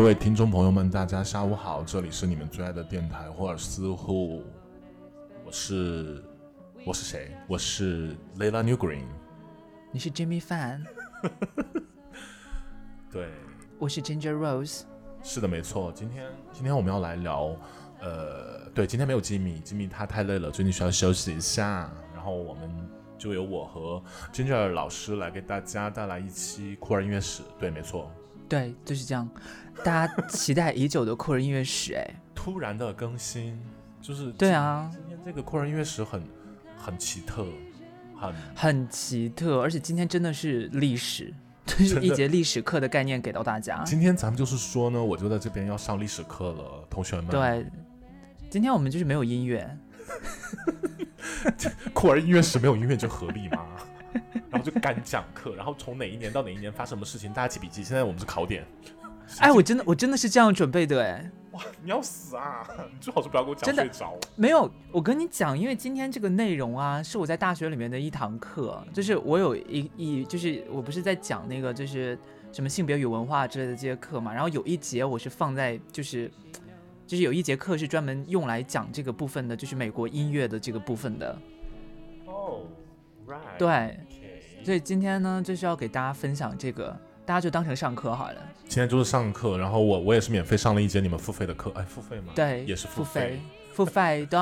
各位听众朋友们，大家下午好，这里是你们最爱的电台霍尔斯户，我是我是谁？我是 Layla New Green，你是 Jimmy Fan，对，我是 Ginger Rose，是的，没错。今天今天我们要来聊，呃，对，今天没有吉米，吉米他太累了，最近需要休息一下，然后我们就由我和 Ginger 老师来给大家带来一期酷儿音乐史。对，没错，对，就是这样，大家期待已久的酷儿音乐史，哎，突然的更新，就是对啊，今天这个酷儿音乐史很很奇特，很很奇特，而且今天真的是历史，就是一节历史课的概念给到大家。今天咱们就是说呢，我就在这边要上历史课了，同学们。对，今天我们就是没有音乐，酷儿音乐史没有音乐就合理吗？然后就干讲课，然后从哪一年到哪一年发生什么事情，大家记笔记。现在我们是考点。哎，我真的我真的是这样准备的，哎，哇，你要死啊！你 最好是不要给我讲睡着。没有，我跟你讲，因为今天这个内容啊，是我在大学里面的一堂课，就是我有一一，就是我不是在讲那个就是什么性别与文化之类的这些课嘛，然后有一节我是放在就是就是有一节课是专门用来讲这个部分的，就是美国音乐的这个部分的，哦对，所以今天呢就是要给大家分享这个，大家就当成上课好了，今天就是上课，然后我我也是免费上了一节你们付费的课，哎，付费吗？对，也是付费。，付费，对，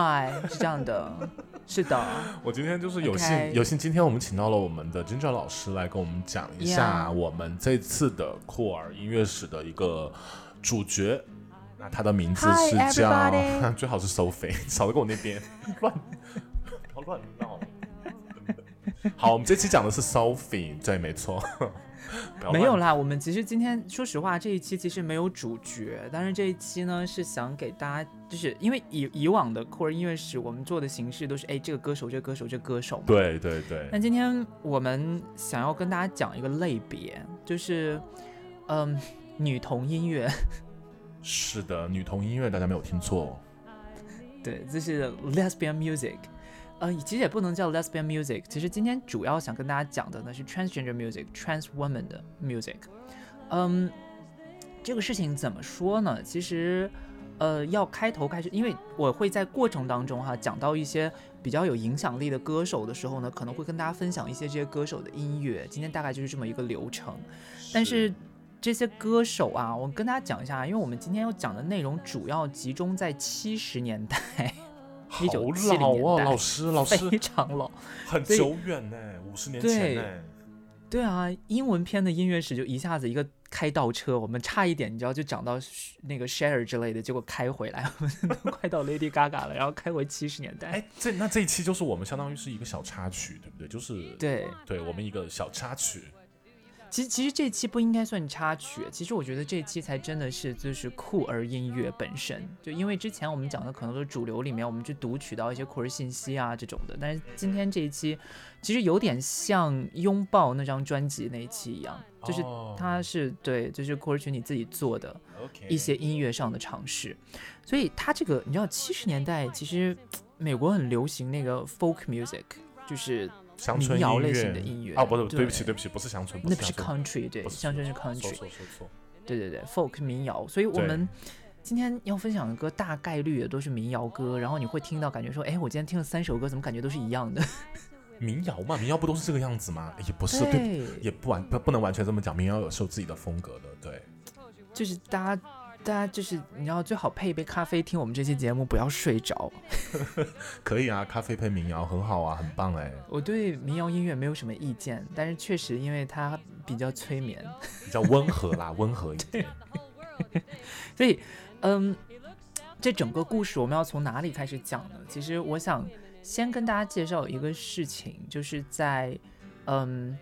是这样的，是的。我今天就是有幸有幸，今天我们请到了我们的 Ginger 老师来跟我们讲一下我们这次的酷儿音乐史的一个主角。那他的名字是叫 最好是 Sophie，少在跟我那边 乱，不要乱闹。好，我们这期讲的是 Sophie，对，没错。没有啦，我们其实今天说实话，这一期其实没有主角，但是这一期呢是想给大家，就是因为以以往的酷儿音乐史，我们做的形式都是哎这个歌手这个歌手这个歌手嘛。对对对那，今天我们想要跟大家讲一个类别，就是嗯女童音乐，是的，女童音乐大家没有听错，对，这是 lesbian music。呃，其实也不能叫 lesbian music。其实今天主要想跟大家讲的呢是 transgender music，trans woman 的 music。嗯，这个事情怎么说呢？其实，呃，要开头开始，因为我会在过程当中哈讲到一些比较有影响力的歌手的时候呢，可能会跟大家分享一些这些歌手的音乐。今天大概就是这么一个流程。但是这些歌手啊，我跟大家讲一下，因为我们今天要讲的内容主要集中在七十年代，好1970老哦，年代老师老师非常老。很久远呢，五十年前对呢。对啊，英文片的音乐史就一下子一个开倒车，我们差一点你知道就讲到那个 Share 之类的，结果开回来，我们都快到 Lady Gaga 了，然后开回七十年代。哎，这那这一期就是我们相当于是一个小插曲，对不对？就是对，对我们一个小插曲。其实其实这期不应该算插曲，其实我觉得这期才真的是就是酷儿音乐本身，就因为之前我们讲的可能都是主流里面我们去读取到一些酷儿信息啊这种的，但是今天这一期其实有点像拥抱那张专辑那一期一样，就是哦。它是对，就是酷儿群你自己做的一些音乐上的尝试，所以它这个你知道七十年代其实美国很流行那个 folk music，就是乡村民谣类音乐型的音乐哦，不是，对不起，对不起，不是乡村，那不是 country，对，乡村是 country，说说错。对对对，folk 民谣，所以我们今天要分享的歌大概率也都是民谣歌，然后你会听到感觉说，哎，我今天听了三首歌，怎么感觉都是一样的？民谣嘛，民谣不都是这个样子吗？也不是，对，对，也不完不不能完全这么讲，民谣有时候自己的风格的，对。就是大家。大家就是你要，最好配一杯咖啡听我们这期节目，不要睡着。可以啊，咖啡配民谣很好啊，很棒哎，我对民谣音乐没有什么意见，但是确实因为它比较催眠，比较温和啦，温和一点。所以，嗯，这整个故事我们要从哪里开始讲呢？其实我想先跟大家介绍一个事情，就是在嗯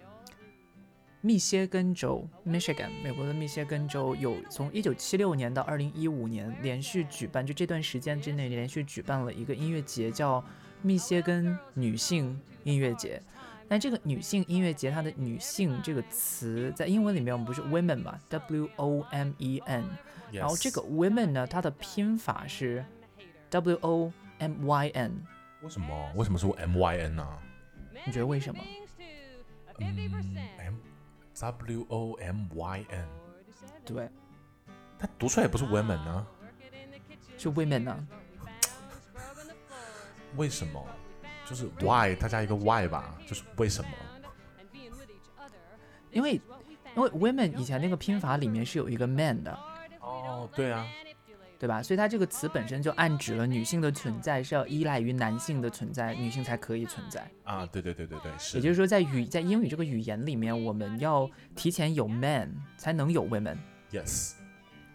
密歇根州 （Michigan） 美国的密歇根州有从一九七六年到二零一五年连续举办，就这段时间之内连续举办了一个音乐节，叫密歇根女性音乐节。那这个女性音乐节，它的“女性”这个词在英文里面我们不是 women 嘛，W O M E N，然后这个 women 呢，它的拼法是 W O M Y N，为什么为什么是我 M Y N 呢、你觉得为什么？嗯，M W O M Y N，对，它读出来也不是 women 呢？是 women 呢？为什么？就是 why，它加一个 why 吧，就是为什么？因为因为 women 以前那个拼法里面是有一个 man 的。哦，对啊。对吧？所以它这个词本身就暗指了女性的存在是要依赖于男性的存在，女性才可以存在啊！对对对对对，是。也就是说，在语在英语这个语言里面，我们要提前有 man 才能有 women，yes，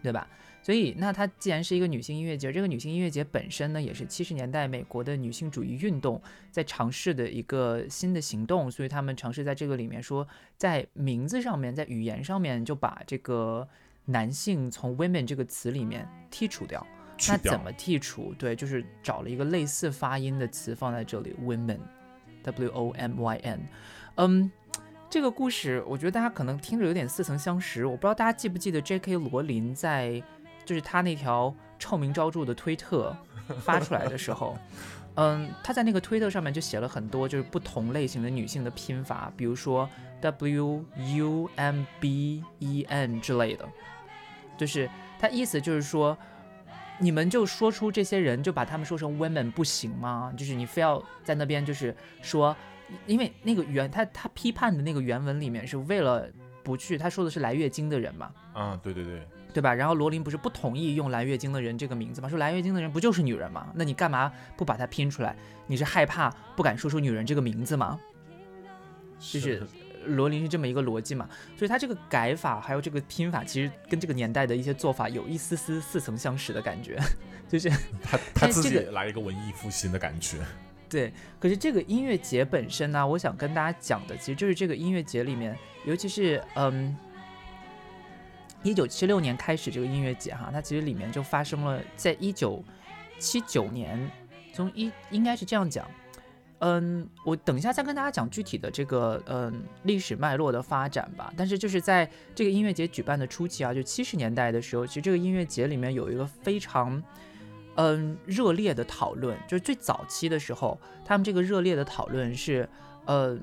对吧？所以那它既然是一个女性音乐节，这个女性音乐节本身呢，也是七十年代美国的女性主义运动在尝试的一个新的行动，所以他们尝试在这个里面说，在名字上面，在语言上面就把这个。男性从 women 这个词里面剔除掉，那怎么剔除？对，就是找了一个类似发音的词放在这里，women，w o m y n。嗯，这个故事我觉得大家可能听着有点似曾相识，我不知道大家记不记得 J.K. 罗琳在就是他那条臭名昭著的推特发出来的时候，嗯，他在那个推特上面就写了很多就是不同类型的女性的拼法，比如说 w u m b e n 之类的。就是他意思就是说，你们就说出这些人，就把他们说成 women 不行吗？就是你非要在那边就是说，因为那个原他他批判的那个原文里面是为了不去，他说的是来月经的人嘛。啊，对对对，对吧？然后罗琳不是不同意用来月经的人这个名字吗？说来月经的人不就是女人吗？那你干嘛不把它拼出来？你是害怕不敢说出女人这个名字吗？就是。罗琳是这么一个逻辑嘛，所以他这个改法还有这个拼法，其实跟这个年代的一些做法有一丝丝似曾相识的感觉，就是他 他自己来一个文艺复兴的感觉。对，可是这个音乐节本身呢，我想跟大家讲的，其实就是这个音乐节里面，尤其是嗯，一九七六年开始这个音乐节哈，它其实里面就发生了，在一九七九年，从一应该是这样讲。嗯，我等一下再跟大家讲具体的这个嗯历史脉络的发展吧。但是就是在这个音乐节举办的初期啊，就七十年代的时候，其实这个音乐节里面有一个非常嗯热烈的讨论，就是最早期的时候，他们这个热烈的讨论是，呃，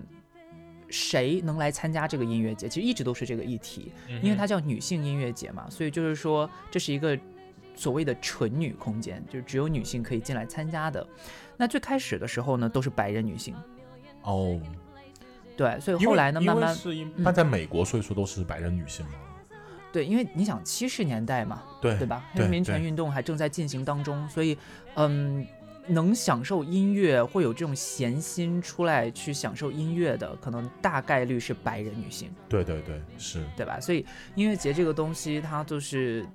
谁能来参加这个音乐节？其实一直都是这个议题，因为它叫女性音乐节嘛，所以就是说这是一个所谓的纯女空间，就是只有女性可以进来参加的。那最开始的时候呢，都是白人女性，哦，对，所以后来呢，慢慢是因那在美国，所以说都是白人女性嘛？对，因为你想七十年代嘛，对对吧？黑人民权运动还正在进行当中，所以嗯。能享受音乐，会有这种闲心出来去享受音乐的，可能大概率是白人女性。对对对，是对吧？所以音乐节这个东西，它就是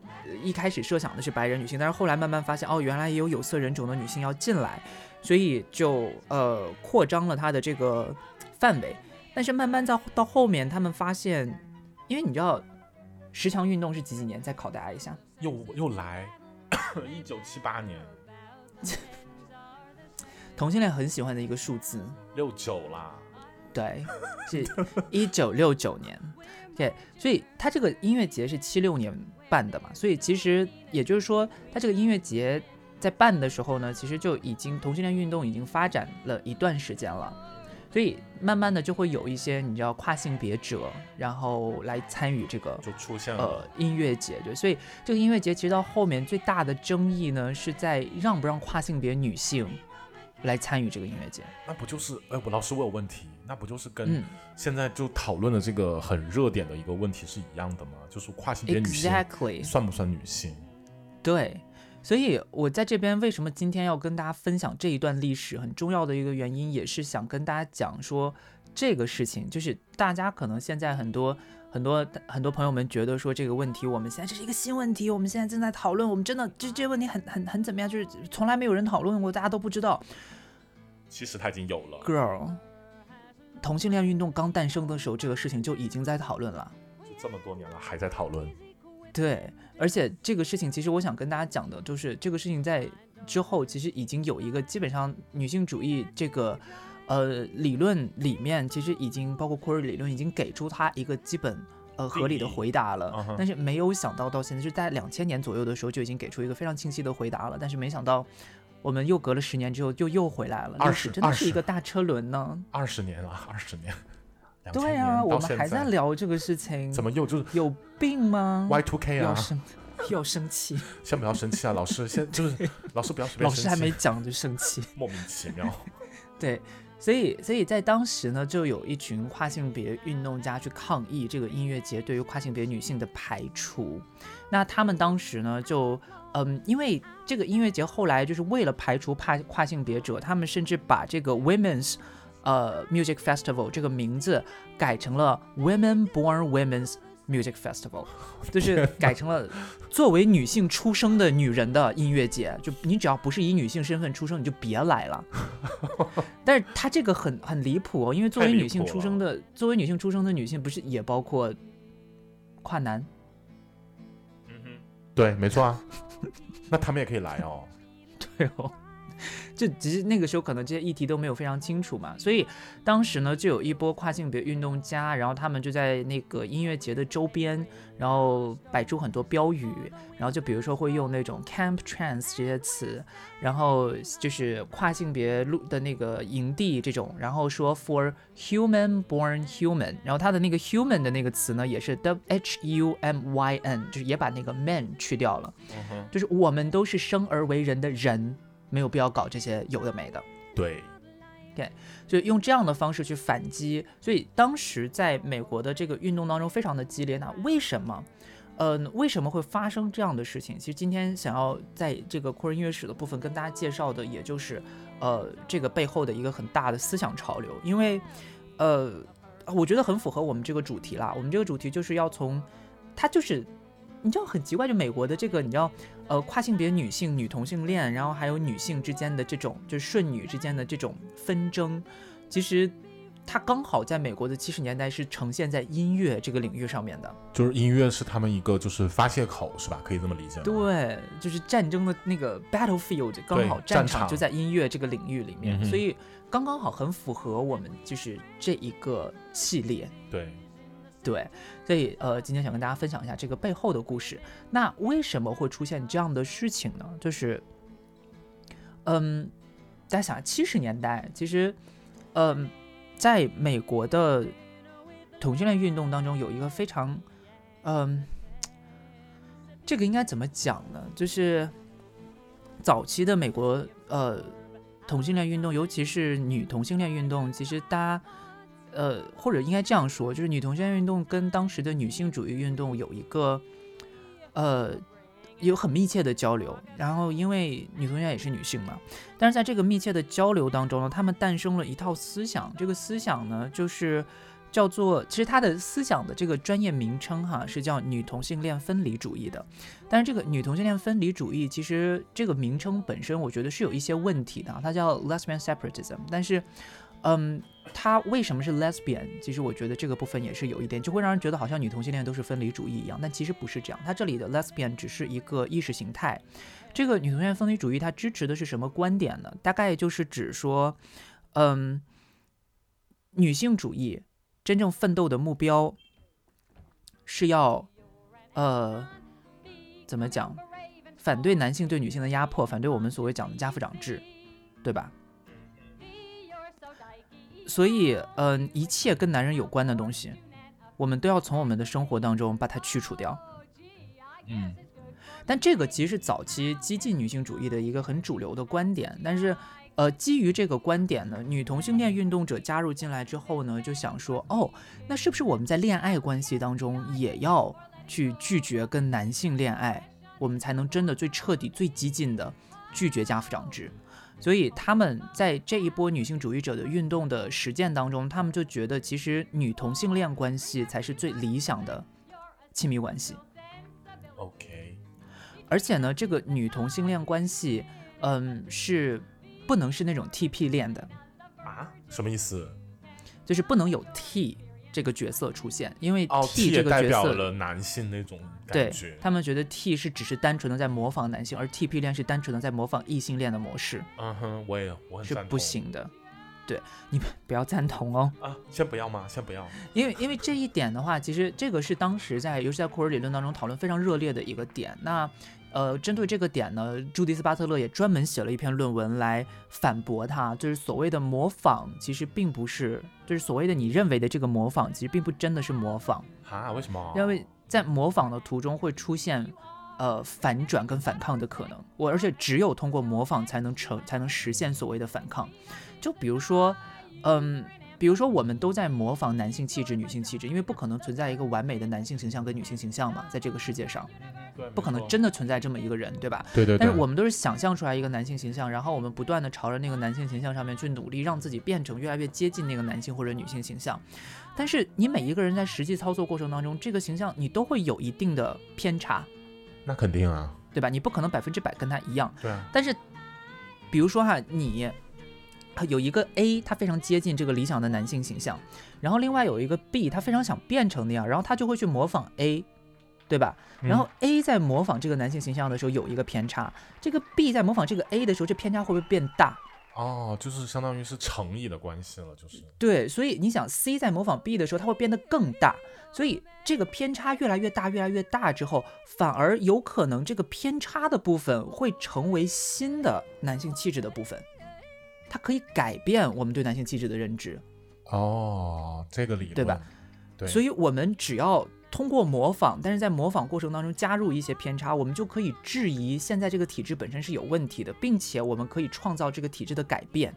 一开始设想的是白人女性，但是后来慢慢发现，哦，原来也有有色人种的女性要进来，所以就呃扩张了它的这个范围。但是慢慢到到后面，他们发现，因为你知道十强运动是几几年？再考大家一下，又又来，一九七八年。同性恋很喜欢的一个数字，六九啦，对，是 一九六九年，OK，所以他这个音乐节是七六年办的嘛，所以其实也就是说，他这个音乐节在办的时候呢，其实就已经同性恋运动已经发展了一段时间了，所以慢慢的就会有一些你知道跨性别者，然后来参与这个就出现了。呃音乐节，对，所以这个音乐节其实到后面最大的争议呢，是在让不让跨性别女性。来参与这个音乐节，那不就是哎，我老师我有问题，那不就是跟现在就讨论的这个很热点的一个问题是一样的吗？就是跨性别女性算不算女性？对，所以我在这边为什么今天要跟大家分享这一段历史，很重要的一个原因，也是想跟大家讲说这个事情，就是大家可能现在很多很多很多朋友们觉得说这个问题，我们现在这是一个新问题，我们现在正在讨论，我们真的这这个问题很很很怎么样？就是从来没有人讨论过，大家都不知道。其实他已经有了，girl，同性恋运动刚诞生的时候，这个事情就已经在讨论了，就这么多年了还在讨论。对，而且这个事情其实我想跟大家讲的，就是这个事情在之后其实已经有一个基本上女性主义这个呃理论里面，其实已经包括库尔理论已经给出它一个基本呃合理的回答了，但是没有想到到现在就在两千年左右的时候就已经给出一个非常清晰的回答了，但是没想到。我们又隔了十年之后，就又回来了。二十真的是一个大车轮呢。二十年了，二十年。对啊，我们还在聊这个事情。怎么又就是有病吗？Y two K 啊？要生气，先不要生气啊，老师，先就是 老师不要随便老师还没讲就生气。莫名其妙。对，所以所以在当时呢，就有一群跨性别运动家去抗议这个音乐节对于跨性别女性的排除。那他们当时呢，就嗯，因为这个音乐节后来就是为了排除跨跨性别者，他们甚至把这个 Women's 呃 Music Festival 这个名字改成了 Women Born Women's Music Festival，就是改成了作为女性出生的女人的音乐节。就你只要不是以女性身份出生，你就别来了。但是她这个很很离谱哦，因为作为女性出生的，作为女性出生的女性，不是也包括跨男？嗯哼对，没错啊。那他们也可以来哦。对哦，就只是那个时候可能这些议题都没有非常清楚嘛，所以当时呢就有一波跨性别运动家，然后他们就在那个音乐节的周边，然后摆出很多标语，然后就比如说会用那种 camp trans 这些词，然后就是跨性别路的那个营地这种，然后说 for human born human，然后它的那个 human 的那个词呢也是 w h u m y n，就是也把那个 man 去掉了。就是我们都是生而为人的人，没有必要搞这些有的没的，对，对就用这样的方式去反击。所以当时在美国的这个运动当中非常的激烈。那为什么？嗯、为什么会发生这样的事情？其实今天想要在这个酷人音乐史的部分跟大家介绍的，也就是呃这个背后的一个很大的思想潮流，因为呃我觉得很符合我们这个主题啦。我们这个主题就是要从它就是你知道很奇怪，就美国的这个你知道呃跨性别女性、女同性恋，然后还有女性之间的这种就是顺女之间的这种纷争，其实它刚好在美国的七十年代是呈现在音乐这个领域上面的。就是音乐是他们一个就是发泄口是吧？可以这么理解吗？对，就是战争的那个 battlefield，刚好战战场场就在音乐这个领域里面，所以刚刚好很符合我们就是这一个系列。对，对，所以呃，今天想跟大家分享一下这个背后的故事。那为什么会出现这样的事情呢？就是，嗯，大家想，七十年代其实，嗯，在美国的同性恋运动当中有一个非常，嗯，这个应该怎么讲呢？就是早期的美国呃同性恋运动，尤其是女同性恋运动，其实大家。呃，或者应该这样说，就是女同性恋运动跟当时的女性主义运动有一个，呃，有很密切的交流。然后，因为女同性恋也是女性嘛，但是在这个密切的交流当中呢，他们诞生了一套思想。这个思想呢，就是叫做，其实它的思想的这个专业名称哈，是叫女同性恋分离主义的。但是这个女同性恋分离主义，其实这个名称本身，我觉得是有一些问题的。它叫 lesbian separatism，但是，嗯。他为什么是 lesbian？其实我觉得这个部分也是有一点，就会让人觉得好像女同性恋都是分离主义一样，但其实不是这样。它这里的 lesbian 只是一个意识形态。这个女同性恋分离主义它支持的是什么观点呢？大概就是指说，嗯，女性主义真正奋斗的目标是要，呃，怎么讲？反对男性对女性的压迫，反对我们所谓讲的家父长制，对吧？所以，嗯、一切跟男人有关的东西，我们都要从我们的生活当中把它去除掉。嗯，但这个其实是早期激进女性主义的一个很主流的观点。但是，呃，基于这个观点呢，女同性恋运动者加入进来之后呢，就想说，哦，那是不是我们在恋爱关系当中也要去拒绝跟男性恋爱，我们才能真的最彻底、最激进的拒绝家父长制？所以他们在这一波女性主义者的运动的实践当中，他们就觉得其实女同性恋关系才是最理想的亲密关系。OK，而且呢，这个女同性恋关系，嗯，是不能是那种 TP 恋的，啊，什么意思？就是不能有 T 这个角色出现，因为哦 T 这个角色，表了男性那种对感觉。他们觉得 T 是只是单纯的在模仿男性，而 TP 恋是单纯的在模仿异性恋的模式，嗯哼，我也我很是。不行的。对你们不要赞同哦，啊，先不要吗？先不要。因为因为这一点的话，其实这个是当时在尤其在库尔理论当中讨论非常热烈的一个点。那呃，针对这个点呢，朱迪斯巴特勒也专门写了一篇论文来反驳他，就是所谓的模仿其实并不是，就是所谓的你认为的这个模仿，其实并不真的是模仿，啊？为什么？因为在模仿的途中会出现。呃反转跟反抗的可能。我而且只有通过模仿才能成才能实现所谓的反抗。就比如说，嗯。比如说，我们都在模仿男性气质、女性气质，因为不可能存在一个完美的男性形象跟女性形象嘛，在这个世界上，不可能真的存在这么一个人，对吧？对对。但是我们都是想象出来一个男性形象，然后我们不断的朝着那个男性形象上面去努力，让自己变成越来越接近那个男性或者女性形象。但是你每一个人在实际操作过程当中，这个形象你都会有一定的偏差。那肯定啊，对吧？你不可能百分之百跟他一样。对。但是，比如说哈，你。有一个 A，他非常接近这个理想的男性形象，然后另外有一个 B，他非常想变成那样，然后他就会去模仿 A，对吧？然后 A 在模仿这个男性形象的时候有一个偏差，这个 B 在模仿这个 A 的时候，这偏差会不会变大？哦，就是相当于是乘以的关系了，就是。对，所以你想 C 在模仿 B 的时候，它会变得更大，所以这个偏差越来越大，越来越大之后，反而有可能这个偏差的部分会成为新的男性气质的部分。它可以改变我们对男性气质的认知，哦，这个理论对吧？对，所以我们只要通过模仿，但是在模仿过程当中加入一些偏差，我们就可以质疑现在这个体制本身是有问题的，并且我们可以创造这个体制的改变，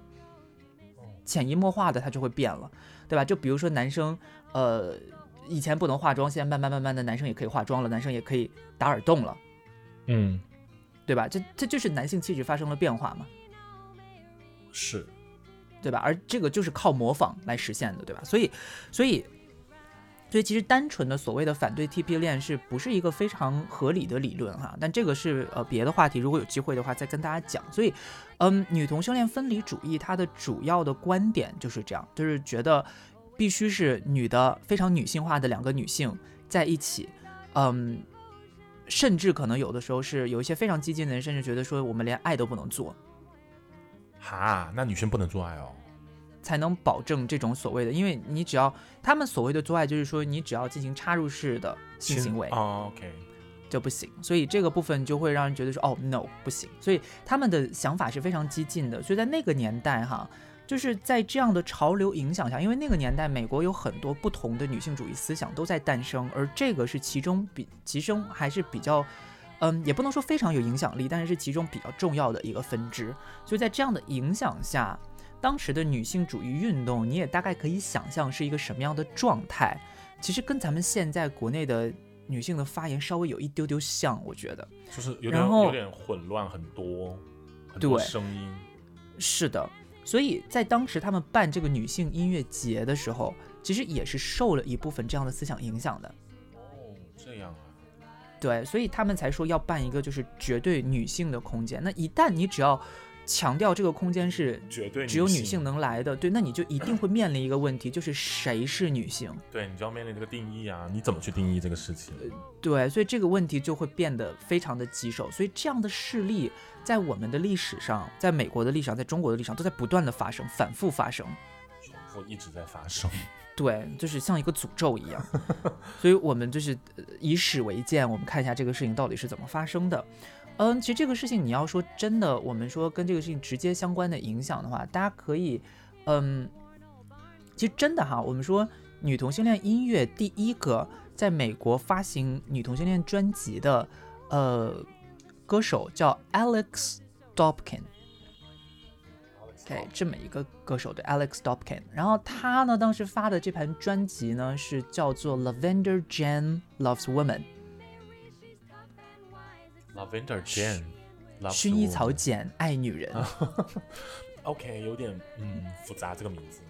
潜移默化的它就会变了，对吧？就比如说男生，呃，以前不能化妆，现在慢慢慢慢的男生也可以化妆了，男生也可以打耳洞了，嗯，对吧？这这就是男性气质发生了变化嘛。是，对吧？而这个就是靠模仿来实现的，对吧？所以，所以，所以其实单纯的所谓的反对 TP 恋是不是一个非常合理的理论哈？但这个是呃别的话题，如果有机会的话再跟大家讲。所以，嗯，女同性恋分离主义它的主要的观点就是这样，就是觉得必须是女的非常女性化的两个女性在一起，嗯，甚至可能有的时候是有一些非常激进的人，甚至觉得说我们连爱都不能做。哈，那女生不能做爱哦，才能保证这种所谓的，因为你只要他们所谓的做爱，就是说你只要进行插入式的性行为，OK，就不行。所以这个部分就会让人觉得说，哦，no，不行。所以他们的想法是非常激进的。所以在那个年代，哈，就是在这样的潮流影响下，因为那个年代美国有很多不同的女性主义思想都在诞生，而这个是其中比其中还是比较。嗯，也不能说非常有影响力，但是是其中比较重要的一个分支。所以在这样的影响下，当时的女性主义运动，你也大概可以想象是一个什么样的状态。其实跟咱们现在国内的女性的发言稍微有一丢丢像，我觉得就是有点有点混乱，很多很多声音。是的，所以在当时他们办这个女性音乐节的时候，其实也是受了一部分这样的思想影响的。哦，这样啊。对，所以他们才说要办一个就是绝对女性的空间。那一旦你只要强调这个空间是绝对只有女性能来的，对，那你就一定会面临一个问题，就是谁是女性？对，你就要面临这个定义啊，你怎么去定义这个事情？对，所以这个问题就会变得非常的棘手。所以这样的事例在我们的历史上，在美国的历史上，在中国的历史上都在不断的发生，反复发生，重复一直在发生。对，就是像一个诅咒一样，所以我们就是以史为鉴，我们看一下这个事情到底是怎么发生的。嗯，其实这个事情你要说真的，我们说跟这个事情直接相关的影响的话，大家可以，嗯，其实真的哈，我们说女同性恋音乐第一个在美国发行女同性恋专辑的，呃，歌手叫 Alex Dobkin。OK，这么一个歌手对 Alex Dobkin，然后他呢当时发的这盘专辑呢是叫做 Lavender Jane Loves Women。Lavender Jane，薰衣草简爱女人。OK，有点嗯复杂这个名字。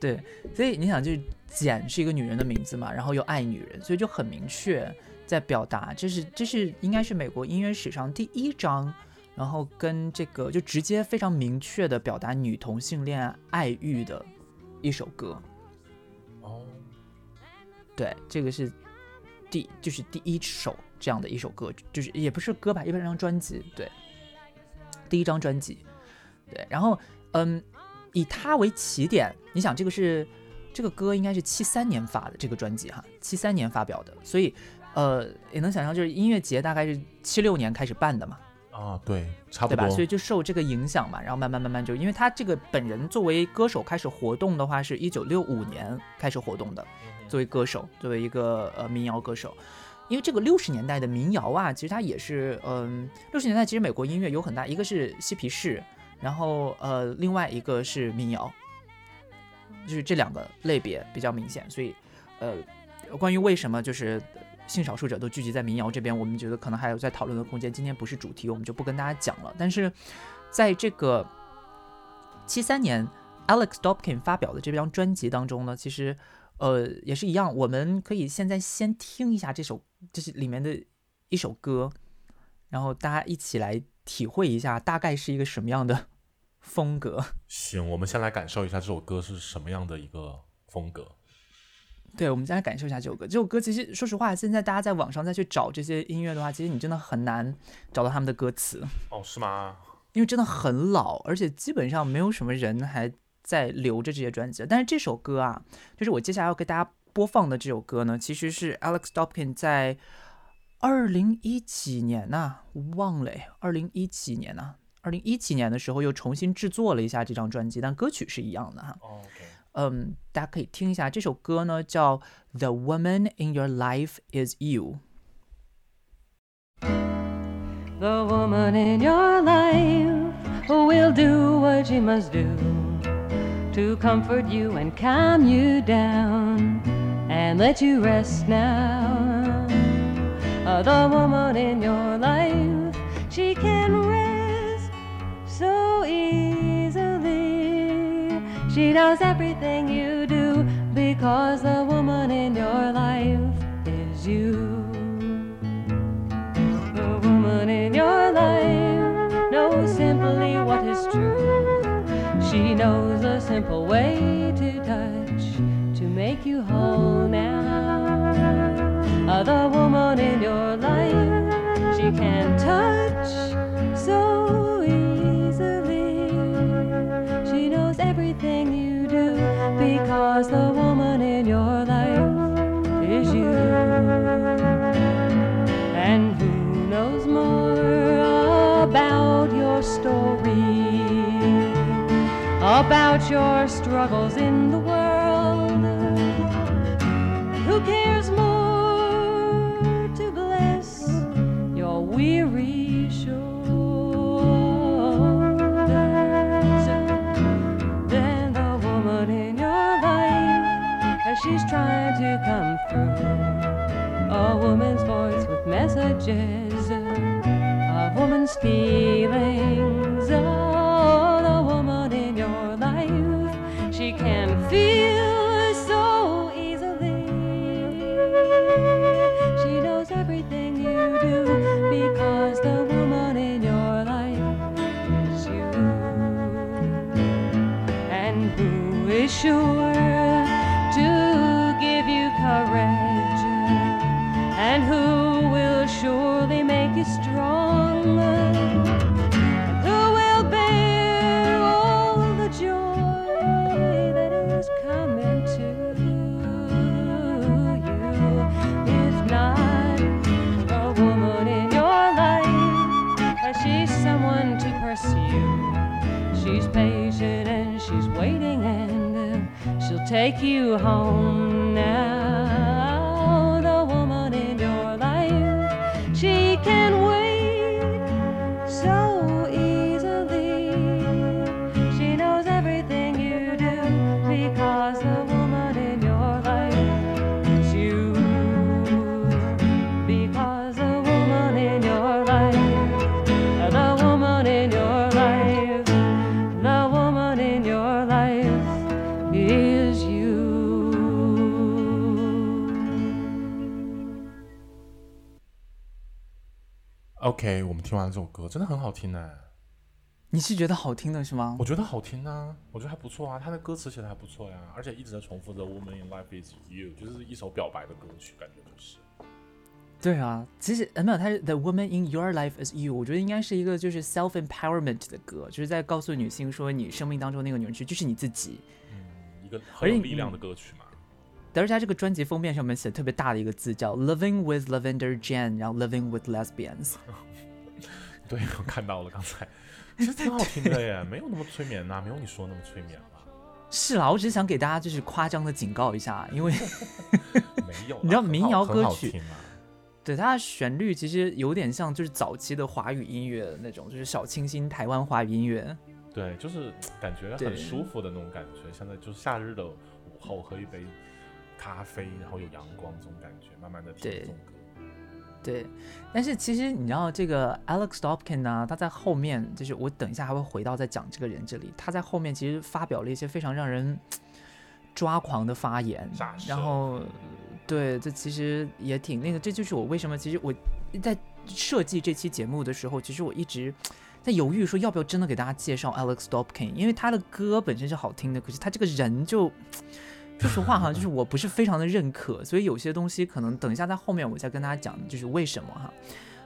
对，所以你想，就是简是一个女人的名字嘛，然后又爱女人，所以就很明确在表达，这是这是应该是美国音乐史上第一张。然后跟这个就直接非常明确的表达女同性恋爱欲的一首歌，哦，对，这个是第就是第一首这样的一首歌，就是也不是歌吧，一般张专辑，对，第一张专辑，对，然后嗯，以它为起点，你想这个是这个歌应该是七三年发的这个专辑哈，七三年发表的，所以呃也能想象就是音乐节大概是七六年开始办的嘛。啊，对，差不多，对吧？所以就受这个影响嘛，然后慢慢慢慢就，因为他这个本人作为歌手开始活动的话，是一九六五年开始活动的，作为歌手，作为一个呃民谣歌手，因为这个六十年代的民谣啊，其实它也是，嗯，六十年代其实美国音乐有很大，一个是嬉皮士，然后呃，另外一个是民谣，就是这两个类别比较明显。所以，呃，关于为什么就是性少数者都聚集在民谣这边，我们觉得可能还有在讨论的空间。今天不是主题，我们就不跟大家讲了。但是在这个七三年，Alex Dobkin 发表的这张专辑当中呢，其实。呃，也是一样，我们可以现在先听一下这首，就是里面的一首歌，然后大家一起来体会一下，大概是一个什么样的风格。行，我们先来感受一下这首歌是什么样的一个风格。对，我们先来感受一下这首歌。这首歌其实，说实话，现在大家在网上再去找这些音乐的话，其实你真的很难找到他们的歌词。哦，是吗？因为真的很老，而且基本上没有什么人还。在留着这些专辑，但是这首歌啊，就是我接下来要给大家播放的这首歌呢，其实是 Alex Dopkin 在二零一几年呐，忘了，二零一几年呐，二零一几年的时候又重新制作了一下这张专辑，但歌曲是一样的哈。嗯，大家可以听一下这首歌呢，叫 The Woman in Your Life Is You。The woman in your life will do what she must do. To comfort you and calm you down and let you rest now. The woman in your life, she can rest so easily. She knows everything you do because the woman in your life is you. The woman in your life knows simply what is true. She knows simple way to touch to make you whole now. The woman in your life, she can touch so easily. She knows everything you do because the about your struggles in the world. Who cares more to bless your weary shoulders than the woman in your life as she's trying to come through? A woman's voice with messages of woman's feelings. Take you home OK，我们听完了这首歌，真的很好听呢。你是觉得好听的是吗？我觉得好听啊，我觉得还不错啊，他的歌词写的还不错呀，而且一直在重复着 “Woman in life is you”，就是一首表白的歌曲，感觉就是。对啊，其实没有，他是 “The woman in your life is you”，我觉得应该是一个就是 self empowerment 的歌，就是在告诉女性说，你生命当中那个女人就是你自己。嗯，一个很有力量的歌曲嘛。德尔加这个专辑封面上面写特别大的一个字叫 “Living with Lavender Jane”，然后 “Living with Lesbians”。对，我看到了刚才，其实挺好听的耶，没有那么催眠呐，没有你说那么催眠吧？是啦，我只是想给大家就是夸张的警告一下，因为 没有，你知道民谣歌曲，对它的旋律其实有点像就是早期的华语音乐那种，就是小清新台湾华语音乐。对，就是感觉很舒服的那种感觉，现在就是夏日的午后，喝一杯咖啡，然后有阳光这种感觉，慢慢的听这种歌。对，但是其实你知道这个 Alex Dopkin 呢，他在后面就是我等一下还会回到再讲这个人这里，他在后面其实发表了一些非常让人 抓狂的发言，然后对，这其实也挺那个，这就是我为什么其实我在设计这期节目的时候，其实我一直在犹豫说要不要真的给大家介绍 Alex Dopkin，因为他的歌本身是好听的，可是他这个人就。说实话哈，就是我不是非常的认可，所以有些东西可能等一下在后面我再跟大家讲，就是为什么哈。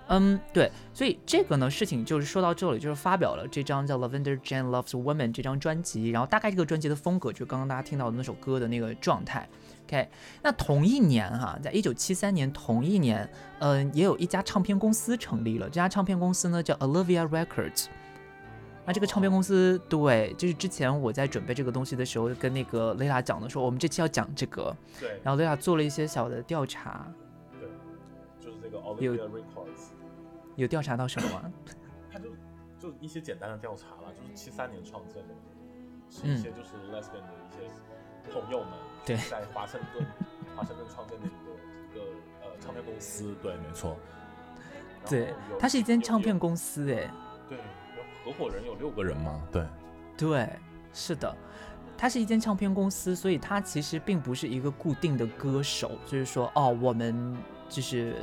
嗯，对，所以这个呢事情就是说到这里，就是发表了这张叫 Lavender Jane Loves Women 这张专辑，然后大概这个专辑的风格就是刚刚大家听到的那首歌的那个状态。OK，那同一年哈，在一九七三年同一年，嗯，也有一家唱片公司成立了，这家唱片公司呢叫 Olivia Records。那这个唱片公司，对，就是之前我在准备这个东西的时候，跟那个雷拉讲的说，我们这期要讲这个，对，然后雷拉做了一些小的调查，对，就是这个 Olivia Records，有调查到什么吗？他就就一些简单的调查了，就是七三年创建的，是一些就是 Lesbian 的一些朋友们，对，在华盛顿，华盛顿创建的一个一个呃唱片公司，对，没错，对，它是一间唱片公司，哎，对。合伙人有六个人吗？对，对，是的，它是一间唱片公司，所以它其实并不是一个固定的歌手，就是说，哦，我们就是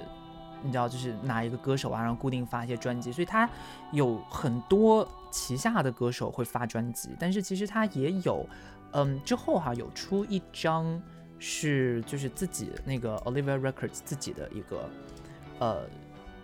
你知道，就是哪一个歌手啊，然后固定发一些专辑，所以它有很多旗下的歌手会发专辑，但是其实它也有，嗯，之后哈有出一张是就是自己那个 Olivia Records 自己的一个，呃，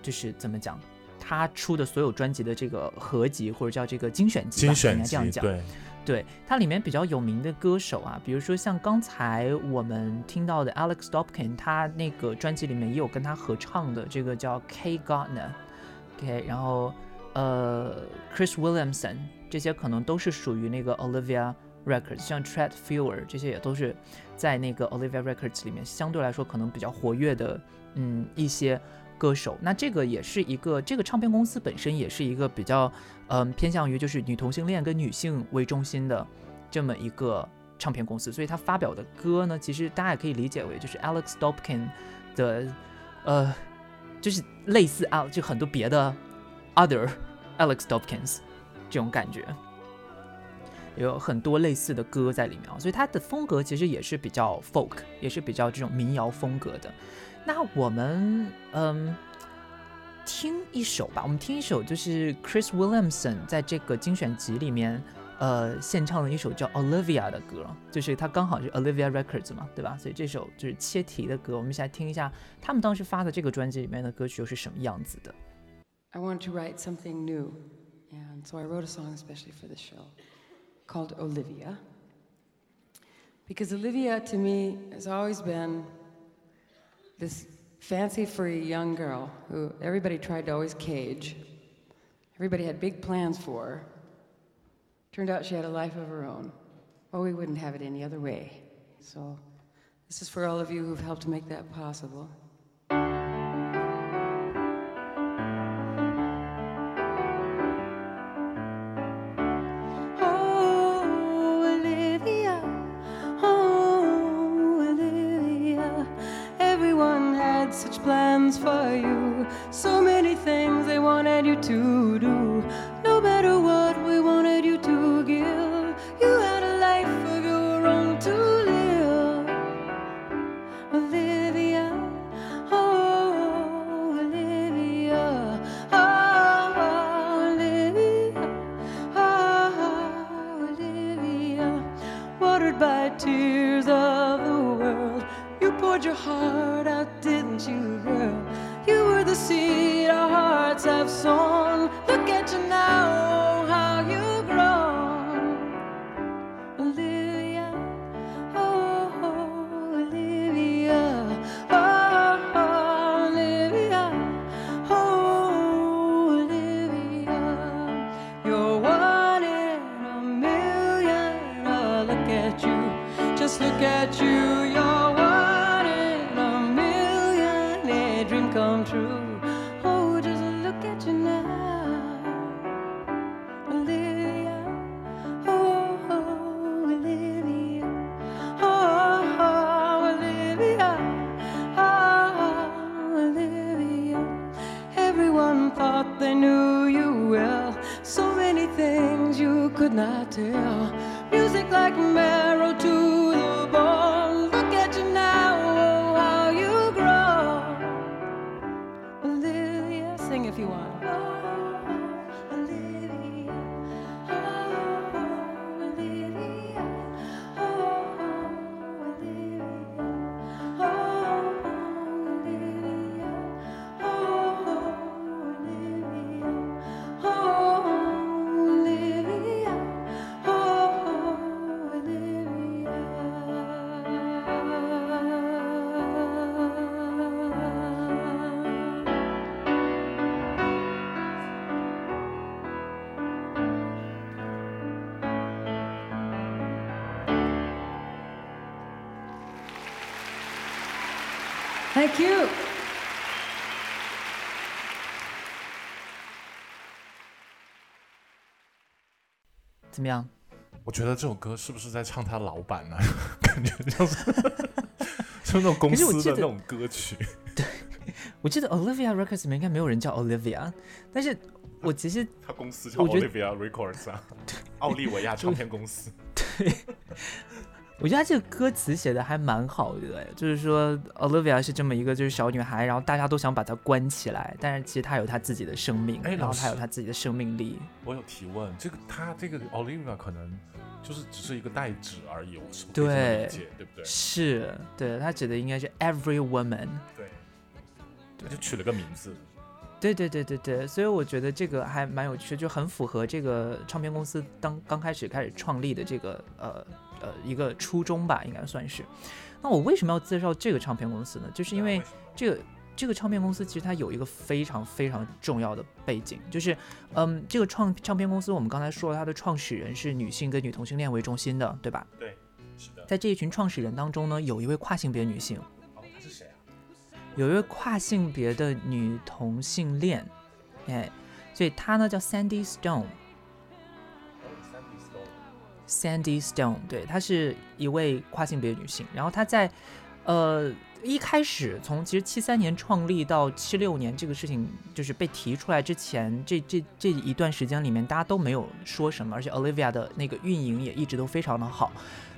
就是怎么讲？他出的所有专辑的这个合集，或者叫这个精选集，精选集，这样讲，对，对，它里面比较有名的歌手啊，比如说像刚才我们听到的 Alex Dopkin，他那个专辑里面也有跟他合唱的这个叫 K Gardner，OK，然后呃 Chris Williamson 这些可能都是属于那个 Olivia Records，像 Tread Fewer 这些也都是在那个 Olivia Records 里面相对来说可能比较活跃的，嗯，一些。歌手，那这个也是一个，这个唱片公司本身也是一个比较，嗯，偏向于就是女同性恋跟女性为中心的这么一个唱片公司，所以他发表的歌呢，其实大家也可以理解为就是 Alex Dobkin 的，呃，就是类似啊，就很多别的 other Alex Dobkins 这种感觉，有很多类似的歌在里面啊，所以他的风格其实也是比较 folk，也是比较这种民谣风格的。那我们嗯听一首吧，我们听一首就是 Chris Williamson 在这个精选集里面呃献唱的一首叫 Olivia 的歌，就是他刚好是 Olivia Records 嘛，对吧？所以这首就是切题的歌，我们一起来听一下他们当时发的这个专辑里面的歌曲又是什么样子的。I want to write something new, and so I wrote a song especially for the show called Olivia, because Olivia to me has always been this fancy free young girl who everybody tried to always cage. Everybody had big plans for. Turned out she had a life of her own. Well, we wouldn't have it any other way. So, this is for all of you who've helped make that possible. Thank you. 怎么样？我觉得这首歌是不是在唱他老板呢、感觉像是，就那种公可是我记得司的那种歌曲。对我记得 Olivia Records 里面应该没有人叫 Olivia，但是我其实 他公司叫 Olivia Records 啊，奥利维亚唱片公司。我觉得他这个歌词写的还蛮好的，就是说 Olivia 是这么一个就是小女孩，然后大家都想把她关起来，但是其实她有她自己的生命，然后她有她自己的生命力。我有提问，这个她这个 Olivia 可能就是只是一个代指而已，我是不这么对理解，对不对？是，对，她指的应该是 every woman。对，他就取了个名字。对对对对对，所以我觉得这个还蛮有趣，就很符合这个唱片公司当刚开始开始创立的这个呃呃一个初衷吧，应该算是。那我为什么要介绍这个唱片公司呢？就是因为这个这个唱片公司其实它有一个非常非常重要的背景，就是嗯，这个创唱片公司我们刚才说了，它的创始人是女性跟女同性恋为中心的，对吧？对，是的。在这一群创始人当中呢，有一位跨性别女性，哦，她是谁啊？有一位跨性别的女同性恋，哎，所以她呢叫 Sandy Stone。Sandy Stone，对，她是一位跨性别女性。然后她在，呃，一开始从其实七三年创立到七六年这个事情就是被提出来之前，这这这一段时间里面，大家都没有说什么，而且 Olivia 的那个运营也一直都非常的好。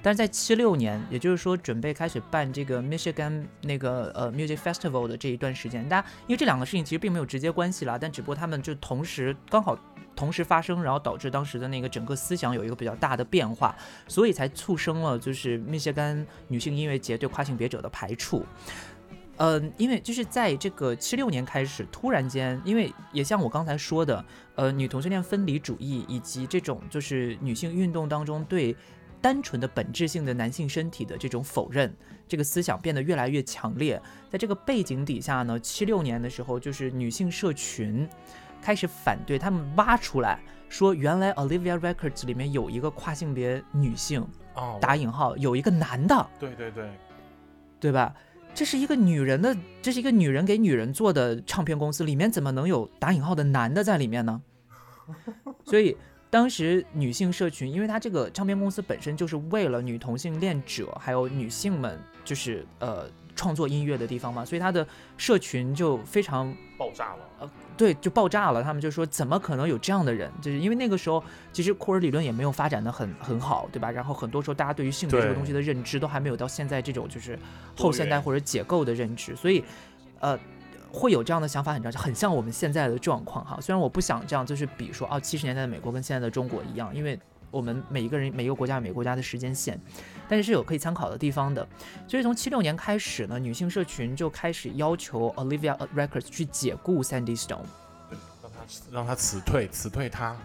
但是在七六年，也就是说准备开始办这个 Michigan 那个呃 Music Festival 的这一段时间，大家因为这两个事情其实并没有直接关系啦，但只不过他们就同时刚好同时发生，然后导致当时的那个整个思想有一个比较大的变化，所以才促生了就是密歇根女性音乐节对跨性别者的排除。嗯，因为就是在这个七六年开始，突然间，因为也像我刚才说的，呃，女同性恋分离主义以及这种就是女性运动当中对单纯的本质性的男性身体的这种否认，这个思想变得越来越强烈。在这个背景底下呢，七六年的时候，就是女性社群开始反对，他们挖出来说，原来 Olivia Records 里面有一个跨性别女性，哦，打引号，有一个男的，对对对，对吧？这是一个女人的，这是一个女人给女人做的唱片公司，里面怎么能有打引号的男的在里面呢？所以当时女性社群，因为它这个唱片公司本身就是为了女同性恋者还有女性们，就是呃创作音乐的地方嘛，所以他的社群就非常爆炸了。呃对，就爆炸了。他们就说，怎么可能有这样的人？就是因为那个时候，其实库尔理论也没有发展的很很好，对吧？然后很多时候，大家对于性别这个东西的认知都还没有到现在这种就是后现代或者解构的认知，所以，呃，会有这样的想法很正常，很像我们现在的状况哈。虽然我不想这样，就是比说，哦，七十年代的美国跟现在的中国一样，因为我们每一个人每一个国家有每个国家的时间线，但是是有可以参考的地方的。所以从七六年开始呢，女性社群就开始要求 Olivia Records 去解雇 Sandy Stone。对，让他让他辞退，辞退他。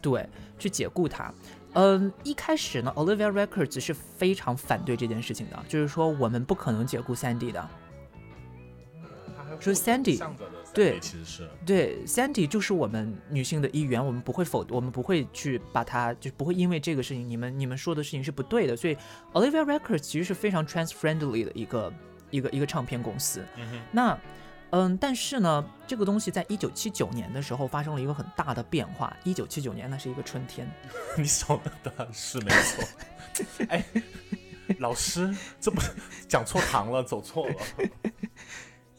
对，去解雇他。嗯，一开始呢，Olivia Records 是非常反对这件事情的，就是说我们不可能解雇 Sandy 的。说 Sandy 对其实是对，Sandy 就是我们女性的一员，我们不会否，我们不会去把它，就不会因为这个事情，你们你们说的事情是不对的。所以 Olivia Records 其实是非常 trans friendly 的一个一个一个唱片公司。嗯，那，嗯，但是呢，这个东西在一九七九年的时候发生了一个很大的变化。一九七九年那是一个春天。你说的是没错。哎，老师，这不讲错堂了，走错了。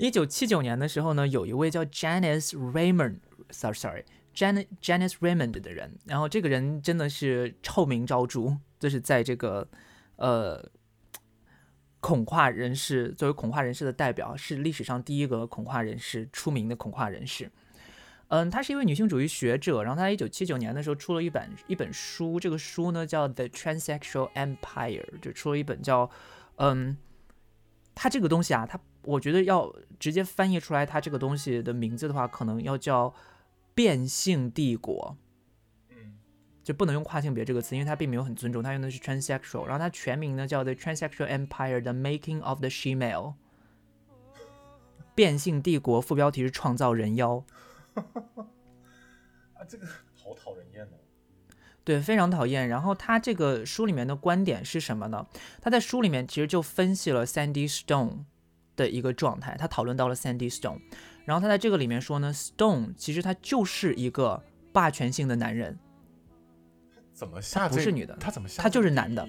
一九七九年的时候呢，有一位叫 Janice Raymond，sorry sorry Jan Janice Raymond 的人，然后这个人真的是臭名昭著，就是在这个呃恐跨人士作为恐跨人士的代表，是历史上第一个恐跨人士出名的恐跨人士。嗯，他是一位女性主义学者，然后他一九七九年的时候出了一本一本书，这个书呢叫《The Transsexual Empire》，就出了一本叫嗯，他这个东西啊，他我觉得要直接翻译出来，它这个东西的名字的话，可能要叫变性帝国，嗯，就不能用跨性别这个词，因为它并没有很尊重，它用的是 transsexual，然后它全名呢叫 The Transsexual Empire: The Making of the She-Male，变性帝国，副标题是创造人妖。啊，这个好讨人厌哦。对，非常讨厌。然后他这个书里面的观点是什么呢？他在书里面其实就分析了 Sandy Stone 的一个状态，他讨论到了 Sandy Stone。然后他在这个里面说呢，Stone 其实他就是一个霸权性的男人。怎么下？不是女的，他怎么下？他就是男的。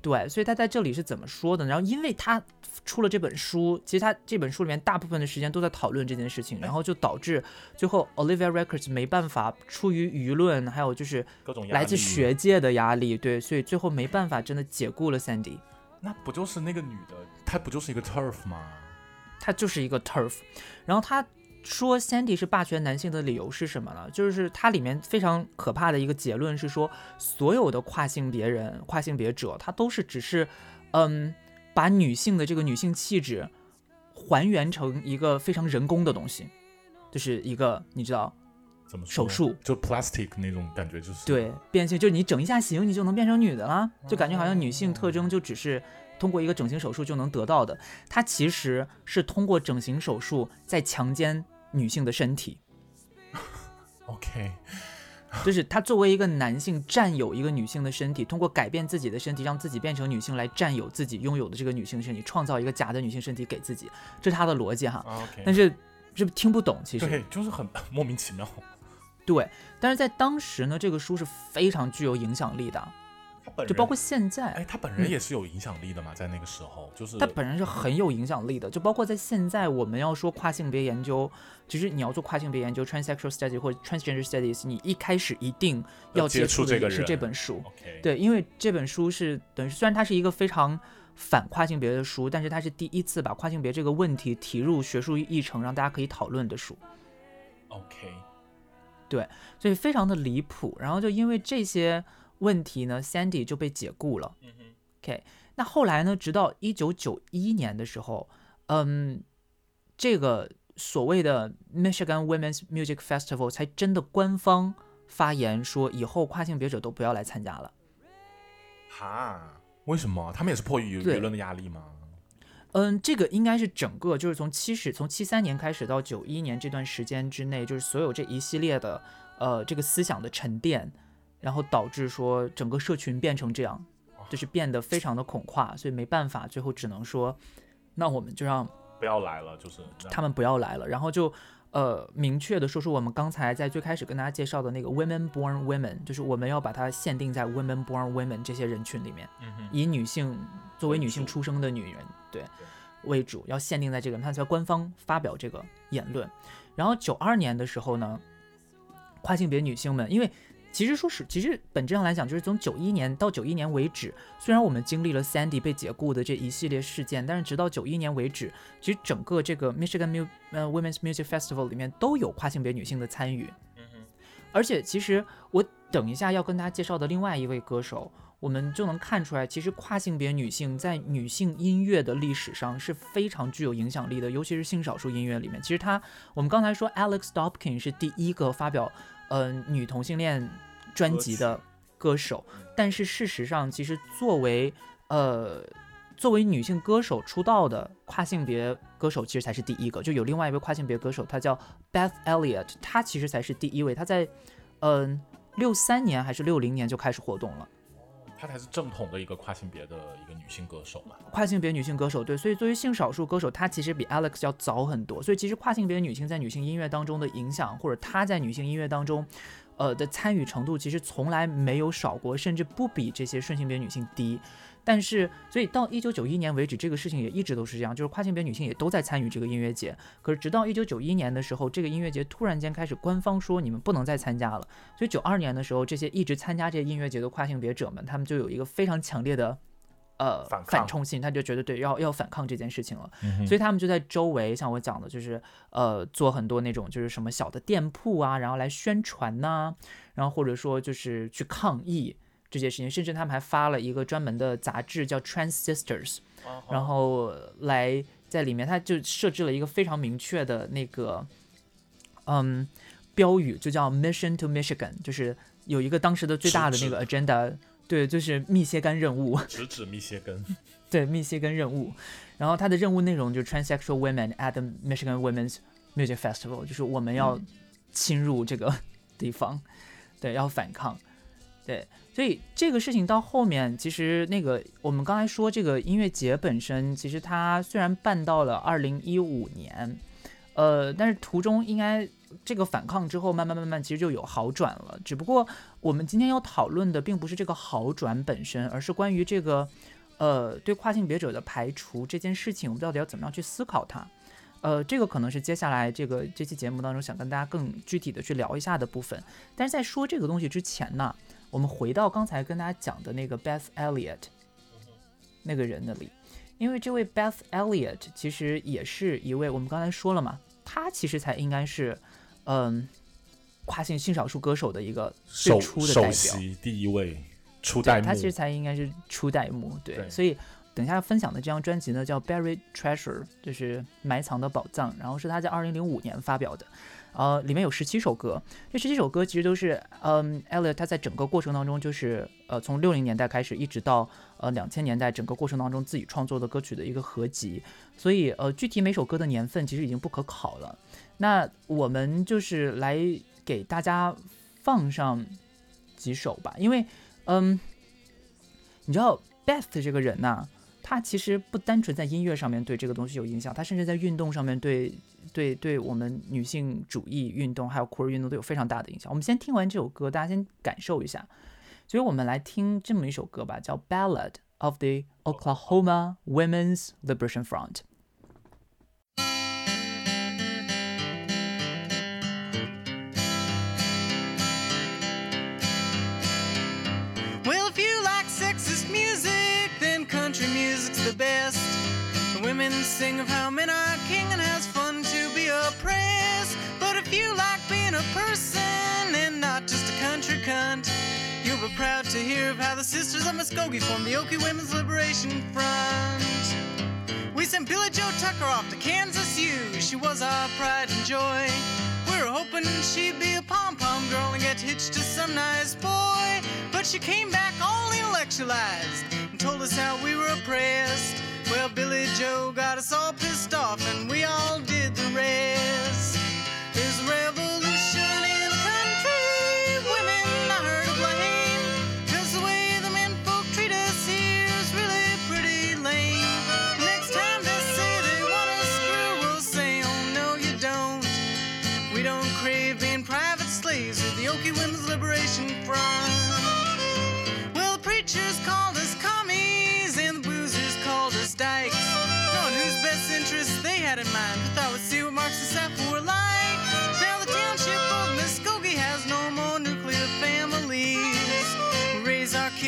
对，所以他在这里是怎么说的？然后，因为他出了这本书，其实他这本书里面大部分的时间都在讨论这件事情，然后就导致最后 Olivia Records 没办法，出于舆论还有就是来自学界的压力，对，所以最后没办法真的解雇了 Sandy。那不就是那个女的？她不就是一个 turf 吗？她就是一个 turf，然后她。说 Sandy 是霸权男性的理由是什么呢？就是它里面非常可怕的一个结论是说，所有的跨性别人、跨性别者，他都是只是，嗯，把女性的这个女性气质还原成一个非常人工的东西，就是一个你知道怎么手术就 plastic 那种感觉，就是对变性，就是你整一下形，你就能变成女的了，就感觉好像女性特征就只是。通过一个整形手术就能得到的，它其实是通过整形手术在强奸女性的身体。OK，就是他作为一个男性占有一个女性的身体，通过改变自己的身体，让自己变成女性来占有自己拥有的这个女性身体，创造一个假的女性身体给自己，这是他的逻辑哈。OK，但是是不是听不懂？其实对，就是很 莫名其妙。对，但是在当时呢，这个书是非常具有影响力的。他本就包括现在，哎，他本人也是有影响力的嘛，在那个时候，就是他本人是很有影响力的。就包括在现在，我们要说跨性别研究，其实你要做跨性别研究 （transsexual studies） 或者 transgender studies，你一开始一定要接触的是这本书。对，因为这本书是等于虽然它是一个非常反跨性别的书，但是它是第一次把跨性别这个问题提入学术议程，让大家可以讨论的书。OK，对，所以非常的离谱。然后就因为这些。问题呢？Sandy 就被解雇了。嗯哼 OK，那后来呢？直到一九九一年的时候，嗯，这个所谓的 Michigan Women's Music Festival 才真的官方发言说，以后跨性别者都不要来参加了。哈？为什么？他们也是迫于舆论的压力吗？嗯，这个应该是整个就是从七十从七三年开始到九一年这段时间之内，就是所有这一系列的呃这个思想的沉淀。然后导致说整个社群变成这样，就是变得非常的恐跨，所以没办法，最后只能说，那我们就让不要来了，就是他们不要来了，然后就呃明确的说出我们刚才在最开始跟大家介绍的那个 women born women，就是我们要把它限定在 women born women 这些人群里面，以女性作为女性出生的女人对为主，要限定在这个，他才官方发表这个言论。然后九二年的时候呢，跨性别女性们因为。其实说是，其实本质上来讲，就是从九一年到九一年为止，虽然我们经历了 Sandy 被解雇的这一系列事件，但是直到九一年为止，其实整个这个 Michigan Mu 呃 Women's Music Festival 里面都有跨性别女性的参与。嗯哼。而且其实我等一下要跟大家介绍的另外一位歌手，我们就能看出来，其实跨性别女性在女性音乐的历史上是非常具有影响力的，尤其是性少数音乐里面。其实她，我们刚才说 Alex Dobkin 是第一个发表。嗯，女同性恋专辑的歌手，但是事实上，其实作为呃作为女性歌手出道的跨性别歌手，其实才是第一个。就有另外一位跨性别歌手，她叫 Beth Elliott，她其实才是第一位。她在嗯六三年还是六零年就开始活动了。她才是正统的一个跨性别的一个女性歌手嘛？跨性别女性歌手，对，所以作为性少数歌手，她其实比 Alex 要早很多。所以其实跨性别女性在女性音乐当中的影响，或者她在女性音乐当中，呃的参与程度其实从来没有少过，甚至不比这些顺性别女性低。但是，所以到一九九一年为止，这个事情也一直都是这样，就是跨性别女性也都在参与这个音乐节。可是，直到一九九一年的时候，这个音乐节突然间开始官方说你们不能再参加了。所以九二年的时候，这些一直参加这些音乐节的跨性别者们，他们就有一个非常强烈的呃反反冲性，他就觉得对要要反抗这件事情了。嗯所以他们就在周围，像我讲的，就是呃，做很多那种就是什么小的店铺啊，然后来宣传呐、然后或者说就是去抗议这些事情，甚至他们还发了一个专门的杂志叫《Trans Sisters》，然后来在里面，他就设置了一个非常明确的那个嗯标语，就叫 Mission to Michigan，就是有一个当时的最大的那个 agenda，对，就是密歇根任务。直指密歇根，对密歇根任务，然后他的任务内容就是 transsexual women at the Michigan Women's Music Festival，就是我们要侵入这个地方，对，要反抗，对，所以这个事情到后面，其实那个我们刚才说这个音乐节本身，其实它虽然办到了二零一五年，呃，但是途中应该这个反抗之后，慢慢慢慢其实就有好转了，只不过我们今天要讨论的并不是这个好转本身，而是关于这个。呃，对跨性别者的排除这件事情，我们到底要怎么样去思考它？呃，这个可能是接下来这个这期节目当中想跟大家更具体的去聊一下的部分。但是在说这个东西之前呢，我们回到刚才跟大家讲的那个 Beth Elliott 那个人那里，因为这位 Beth Elliott 其实也是一位我们刚才说了嘛，她其实才应该是嗯、跨性性少数歌手的一个最初的代表。席第一位初对代目，他其实才应该是初代目，对，对。所以等一下分享的这张专辑呢叫《Buried Treasure》，就是埋藏的宝藏，然后是他在二零零五年发表的，呃，里面有十七首歌，这十七首歌其实都是，嗯，Elliot 他在整个过程当中就是，呃，从六零年代开始一直到呃两千年代整个过程当中自己创作的歌曲的一个合集，所以呃具体每首歌的年份其实已经不可考了，那我们就是来给大家放上几首吧，因为。嗯，你知道 Best 这个人呐、他其实不单纯在音乐上面对这个东西有影响，他甚至在运动上面对对对我们女性主义运动还有 queer 运动都有非常大的影响。我们先听完这首歌，大家先感受一下。所以我们来听这么一首歌吧，叫《Ballad of the Oklahoma Women's Liberation Front》。 Well, if you like sexist music, then country music's the best. The women sing of how men are king and has fun to but if you like being a person and not just a country cunt, you'll be proud to hear of how the sisters of Muskogee formed the Okie Women's Liberation Front. We sent Billy Joe Tucker off to Kansas U. She was our pride and joy. We were hoping she'd be a pom pom girl and get hitched to some nice boy. But she came back all intellectualized and told us how we were oppressed. Well, Billy Joe got us all pissed off and we all did the rest.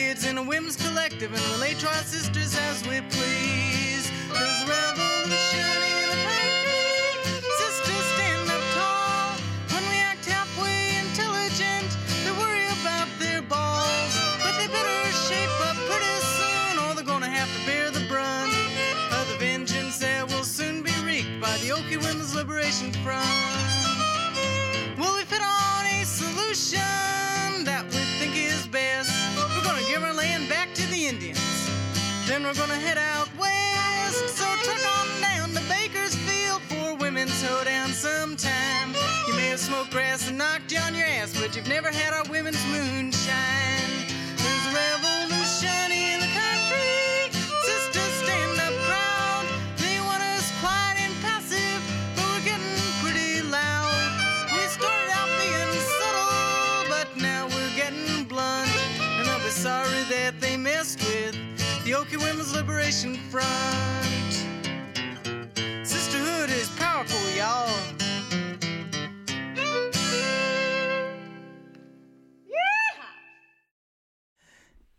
Kids in a women's collective and relate to our sisters as we please. There's revolution in the country. Sisters stand up tall. When we act halfway intelligent, they worry about their balls. But they better shape up pretty soon, or they're gonna have to bear the brunt of the vengeance that will soon be wreaked by the Okie Women's Liberation Front. Then we're gonna head out west. So truck on down to Bakersfield for women's hoedown sometime. You may have smoked grass and knocked you on your ass, but you've never had our women's moonshine. Liberation Front. Sisterhood is powerful, y'all.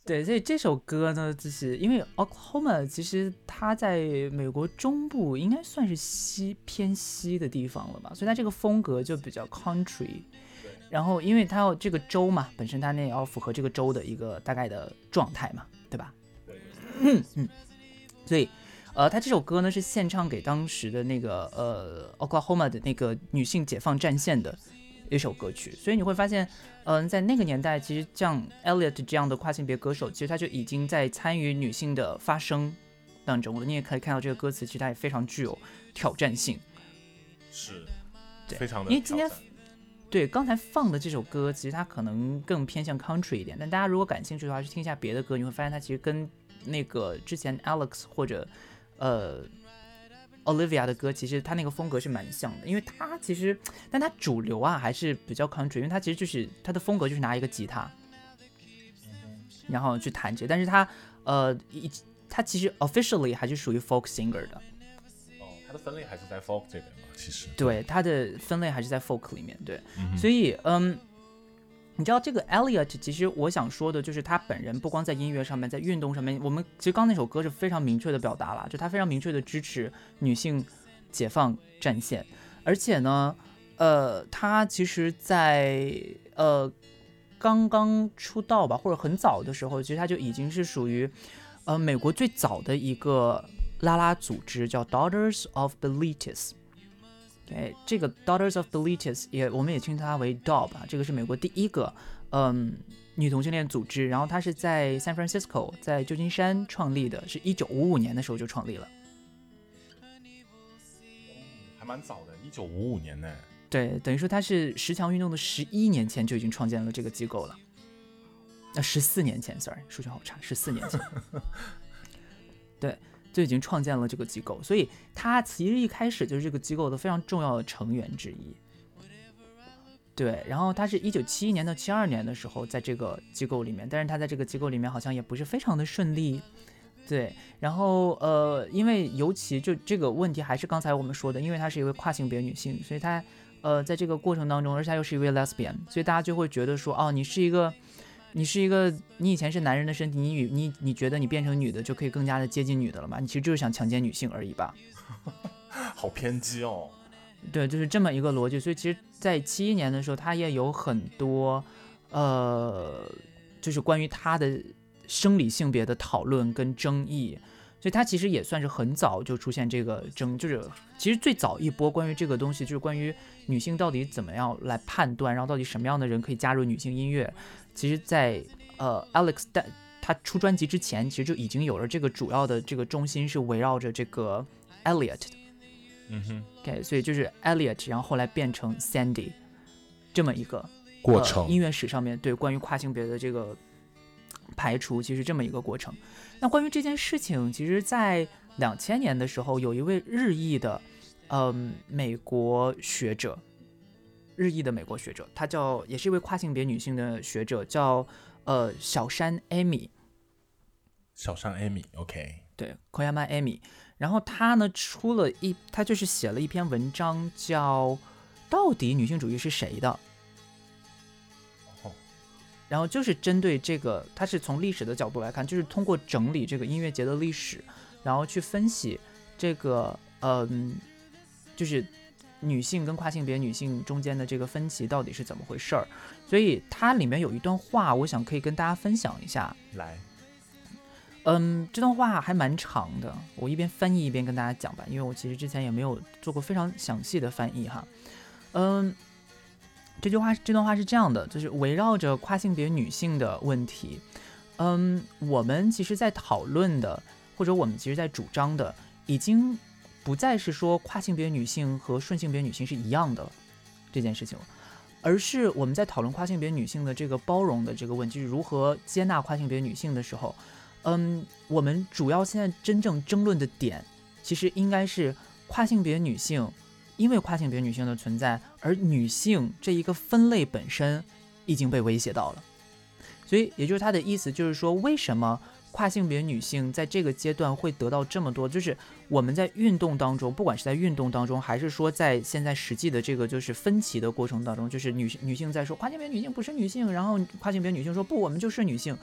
对，所以这首歌呢，就是因为 Oklahoma 其实它在美国中部应该算是西偏西的地方了吧，所以它这个风格就比较 country。然后因为它要这个州嘛，本身它那也要符合这个州的一个大概的状态嘛？嗯嗯。所以，呃，他这首歌呢是献唱给当时的那个呃 Oklahoma 的那个女性解放战线的一首歌曲。所以你会发现。嗯，在那个年代，其实像 Elliot 这样的跨性别歌手，其实他就已经在参与女性的发声当中了。你也可以看到这个歌词，其实它也非常具有挑战性。是，对，非常的。因为今天对刚才放的这首歌，其实它可能更偏向 country 一点。但大家如果感兴趣的话，去听一下别的歌，你会发现它其实跟那个之前 Alex 或者呃。Olivia 的歌其实他那个风格是蛮像的，因为他其实，但他主流啊还是比较 country，因为他其实就是他的风格就是拿一个吉他，然后去弹这，但是他呃一他其实 officially 还是属于 folk singer 的。哦，他的分类还是在 folk 这边嘛，其实。对，他的分类还是在 folk 里面，对，所以嗯。你知道这个 Elliot，其实我想说的就是他本人不光在音乐上面，在运动上面，我们其实刚那首歌是非常明确的表达了，就他非常明确的支持女性解放战线，而且呢，呃，他其实，在呃刚刚出道吧，或者很早的时候，其实他就已经是属于呃美国最早的一个拉拉组织，叫 Daughters of the Latest 对，这个 Daughters of the Leeches 也，我们也称它为 DOB 啊，这个是美国第一个嗯女同性恋组织，然后它是在 San Francisco，在旧金山创立的，是一九五五年的时候就创立了，还蛮早的，一九五五年呢。对，等于说它是十强运动的十一年前就已经创建了这个机构了，那十四年前，sorry，数学好差，十四年前，对。就已经创建了这个机构，所以他其实一开始就是这个机构的非常重要的成员之一。对，然后他是一九七一年到七二年的时候在这个机构里面，但是他在这个机构里面好像也不是非常的顺利。对，然后呃，因为尤其就这个问题还是刚才我们说的，因为她是一位跨性别女性，所以她呃在这个过程当中，而且她又是一位 lesbian，所以大家就会觉得说，哦，你是一个。你是一个，你以前是男人的身体，你女你你觉得你变成女的就可以更加的接近女的了吗？你其实就是想强奸女性而已吧？好偏激哦。对，就是这么一个逻辑。所以其实，在七一年的时候，他也有很多，呃，就是关于他的生理性别的讨论跟争议。所以他其实也算是很早就出现这个争，就是其实最早一波关于这个东西，就是关于女性到底怎么样来判断，然后到底什么样的人可以加入女性音乐。其实，在呃，Alex 在他出专辑之前，其实就已经有了这个主要的这个中心是围绕着这个 Elliot 的，嗯哼，OK，所以就是 Elliot，然后后来变成 Sandy 这么一个过程。音乐史上面对关于跨性别的这个排除，其实这么一个过程。那关于这件事情，其实，在两千年的时候，有一位日裔的，嗯，美国学者。日裔的美国学者，她叫，也是一位跨性别女性的学者，叫呃小山艾米。小山艾米，OK，对，Koyama 艾米。然后她呢出了一，她就是写了一篇文章，叫《到底女性主义是谁的》。然后就是针对这个，她是从历史的角度来看，就是通过整理这个音乐节的历史，然后去分析这个，嗯，就是。女性跟跨性别女性中间的这个分歧到底是怎么回事儿？所以它里面有一段话，我想可以跟大家分享一下。来，嗯，这段话还蛮长的，我一边翻译一边跟大家讲吧，因为我其实之前也没有做过非常详细的翻译哈。嗯，这句话这段话是这样的，就是围绕着跨性别女性的问题，嗯，我们其实在讨论的，或者我们其实在主张的，已经。不再是说跨性别女性和顺性别女性是一样的这件事情了，而是我们在讨论跨性别女性的这个包容的这个问题，如何接纳跨性别女性的时候，嗯，我们主要现在真正争论的点，其实应该是跨性别女性，因为跨性别女性的存在，而女性这一个分类本身已经被威胁到了。所以也就是他的意思就是说，为什么跨性别女性在这个阶段会得到这么多？就是我们在运动当中，不管是在运动当中，还是说在现在实际的这个就是分歧的过程当中，就是女女性在说跨性别女性不是女性，然后跨性别女性说不，我们就是女性。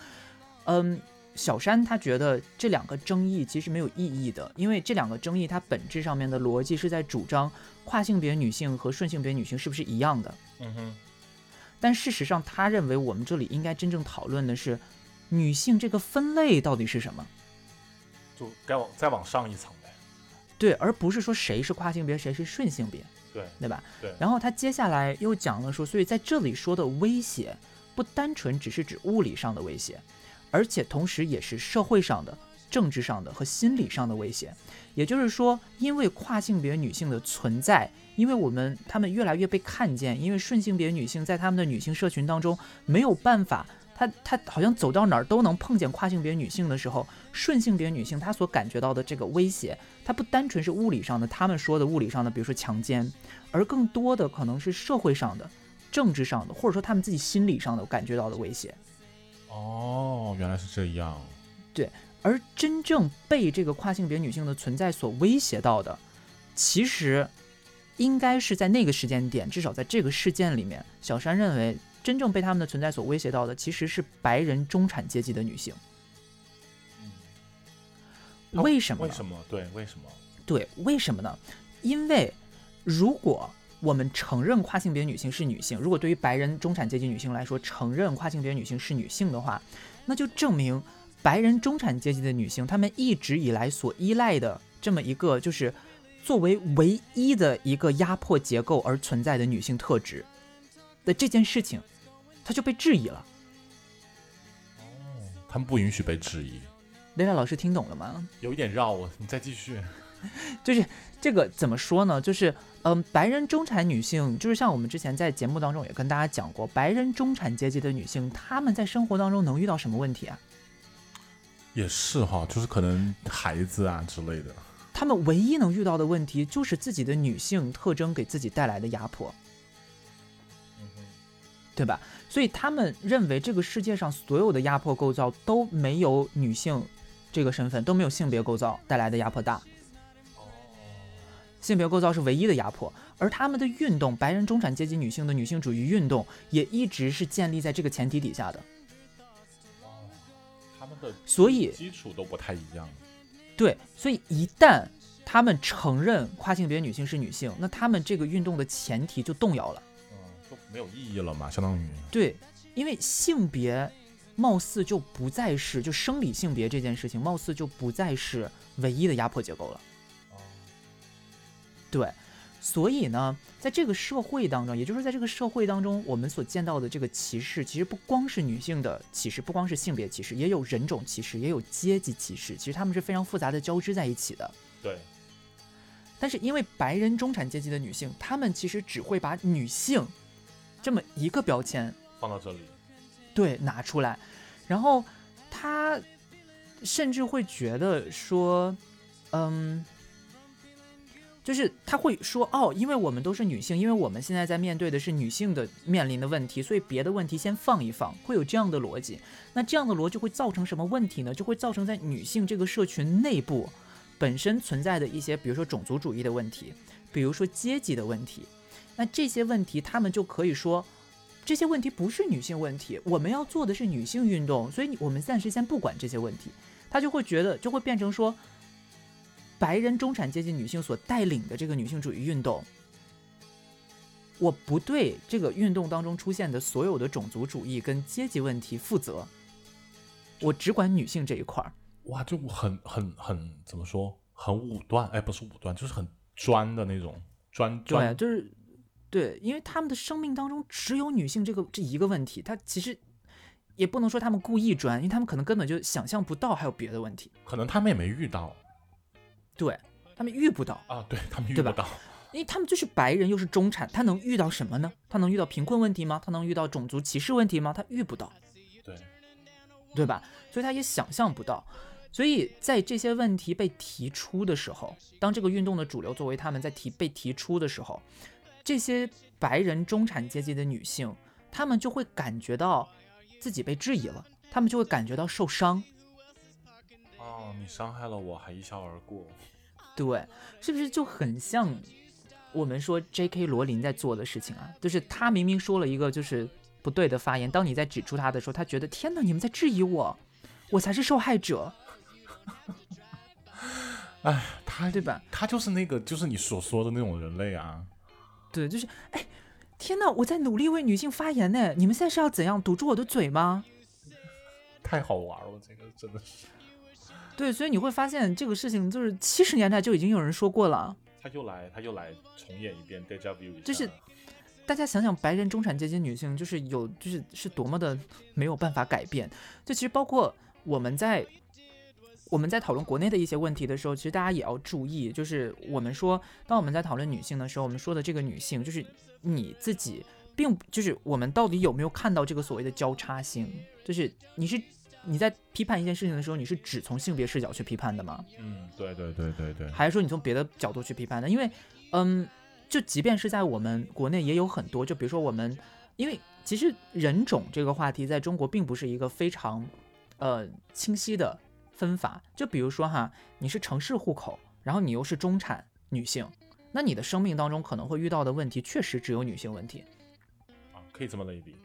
嗯，小山他觉得这两个争议其实没有意义的，因为这两个争议它本质上面的逻辑是在主张跨性别女性和顺性别女性是不是一样的。嗯哼，但事实上，他认为我们这里应该真正讨论的是女性这个分类到底是什么，就该往再往上一层呗。对，而不是说谁是跨性别，谁是顺性别，对对吧？对然后他接下来又讲了说，所以在这里说的威胁，不单纯只是指物理上的威胁，而且同时也是社会上的、政治上的和心理上的威胁。也就是说，因为跨性别女性的存在，因为我们她们越来越被看见，因为顺性别女性在她们的女性社群当中没有办法，她她好像走到哪儿都能碰见跨性别女性的时候，顺性别女性她所感觉到的这个威胁，它不单纯是物理上的，他们说的物理上的，比如说强奸，而更多的可能是社会上的、政治上的，或者说他们自己心理上的感觉到的威胁。哦，原来是这样。对而真正被这个跨性别女性的存在所威胁到的，其实应该是在那个时间点，至少在这个事件里面，小山认为真正被他们的存在所威胁到的，其实是白人中产阶级的女性。那为什么呢？为什么？对，为什么？对，为什么呢？因为如果我们承认跨性别女性是女性，如果对于白人中产阶级女性来说，承认跨性别女性是女性的话，那就证明白人中产阶级的女性，她们一直以来所依赖的这么一个，就是作为唯一的一个压迫结构而存在的女性特质的这件事情，它就被质疑了。他们不允许被质疑，雷娜老师听懂了吗？有一点绕我，你再继续。就是这个怎么说呢？就是嗯，白人中产女性，就是像我们之前在节目当中也跟大家讲过，白人中产阶级的女性，她们在生活当中能遇到什么问题啊？也是哈，就是可能孩子啊之类的。她们唯一能遇到的问题，就是自己的女性特征给自己带来的压迫，对吧？所以他们认为这个世界上所有的压迫构造都没有女性这个身份，都没有性别构造带来的压迫大。性别构造是唯一的压迫，而他们的运动，白人中产阶级女性的女性主义运动，也一直是建立在这个前提底下的。他们的所以基础都不太一样。对，所以一旦他们承认跨性别女性是女性，那他们这个运动的前提就动摇了。没有意义了嘛，相当于。对，因为性别貌似就不再是就生理性别这件事情，貌似就不再是唯一的压迫结构了。对，所以呢，在这个社会当中，也就是在这个社会当中，我们所见到的这个歧视，其实不光是女性的歧视，不光是性别歧视，也有人种歧视，也有阶级歧视，其实他们是非常复杂的交织在一起的。对，但是因为白人中产阶级的女性，她们其实只会把女性这么一个标签放到这里。对拿出来，然后他甚至会觉得说，嗯。就是他会说哦，因为我们都是女性，因为我们现在在面对的是女性的面临的问题，所以别的问题先放一放，会有这样的逻辑。那这样的逻辑会造成什么问题呢？就会造成在女性这个社群内部本身存在的一些，比如说种族主义的问题，比如说阶级的问题。那这些问题，他们就可以说这些问题不是女性问题，我们要做的是女性运动，所以我们暂时先不管这些问题。他就会觉得，就会变成说。白人中产阶级女性所带领的这个女性主义运动，我不对这个运动当中出现的所有的种族主义跟阶级问题负责，我只管女性这一块儿。哇，就很很很怎么说，很武断，哎，不是武断，就是很专的那种专专，对，就是对，因为他们的生命当中只有女性这个这一个问题，他其实也不能说他们故意专，因为他们可能根本就想象不到还有别的问题，可能他们也没遇到对他们遇不到。啊，对他们遇不到。因为他们就是白人，又是中产，他能遇到什么呢？他能遇到贫困问题吗？他能遇到种族歧视问题吗？他遇不到，对，对吧？所以他也想象不到。所以在这些问题被提出的时候，当这个运动的主流作为他们在提被提出的时候，这些白人中产阶级的女性，她们就会感觉到自己被质疑了，她们就会感觉到受伤。哦，你伤害了我，还一笑而过。对，是不是就很像我们说 J.K. 罗琳在做的事情啊？就是她明明说了一个就是不对的发言，当你在指出她的时候，她觉得天哪，你们在质疑我，我才是受害者。哎，他对吧？他就是那个，就是你所说的那种人类啊。对，就是哎，天哪，我在努力为女性发言呢，你们现在是要怎样堵住我的嘴吗？太好玩了，这个真的是。对，所以你会发现这个事情就是七十年代就已经有人说过了。他又来，他又来重演一遍 deja vu，就是大家想想，白人中产阶级女性就是有，就是是多么的没有办法改变。就其实包括我们在。我们在讨论国内的一些问题的时候，其实大家也要注意，就是我们说，当我们在讨论女性的时候，我们说的这个女性，就是你自己，并就是我们到底有没有看到这个所谓的交叉性？就是你是你在批判一件事情的时候，你是只从性别视角去批判的吗？嗯，对对对对对。还是说你从别的角度去批判的？因为，嗯，就即便是在我们国内也有很多，就比如说我们，因为其实人种这个话题在中国并不是一个非常呃清晰的。分法就比如说哈，你是城市户口，然后你又是中产女性，那你的生命当中可能会遇到的问题确实只有女性问题啊，可以这么类比，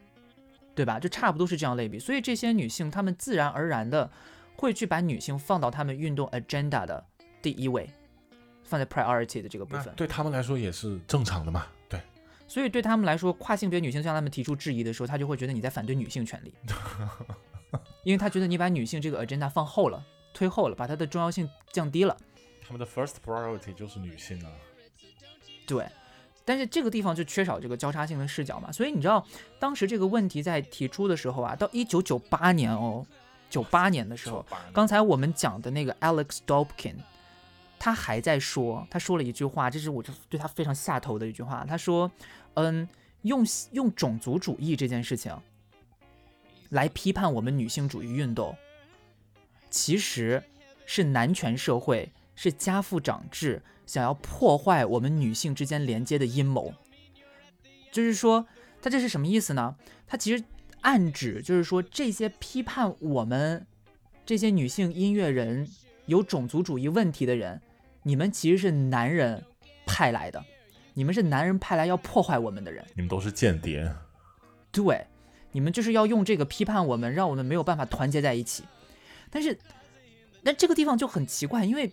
对吧？就差不多是这样类比，所以这些女性她们自然而然的会去把女性放到她们运动 agenda 的第一位，放在 priority 的这个部分，对他们来说也是正常的嘛，对。所以对他们来说，跨性别女性向他们提出质疑的时候，他就会觉得你在反对女性权利。因为他觉得你把女性这个 agenda 放后了，推后了，把它的重要性降低了。他们的 first priority 就是女性啊。对，但是这个地方就缺少这个交叉性的视角嘛。所以你知道，当时这个问题在提出的时候啊，到一九九八年哦，九八年的时候，刚才我们讲的那个 Alex Dobkin，他还在说，他说了一句话，这是我就对他非常下头的一句话。他说，嗯，用用种族主义这件事情。来批判我们女性主义运动，其实是男权社会，是家父长制想要破坏我们女性之间连接的阴谋。就是说，他这是什么意思呢？他其实暗指就是说，这些批判我们这些女性音乐人有种族主义问题的人，你们其实是男人派来的，你们是男人派来要破坏我们的人，你们都是间谍。对。你们就是要用这个批判我们，让我们没有办法团结在一起。但是，但这个地方就很奇怪，因为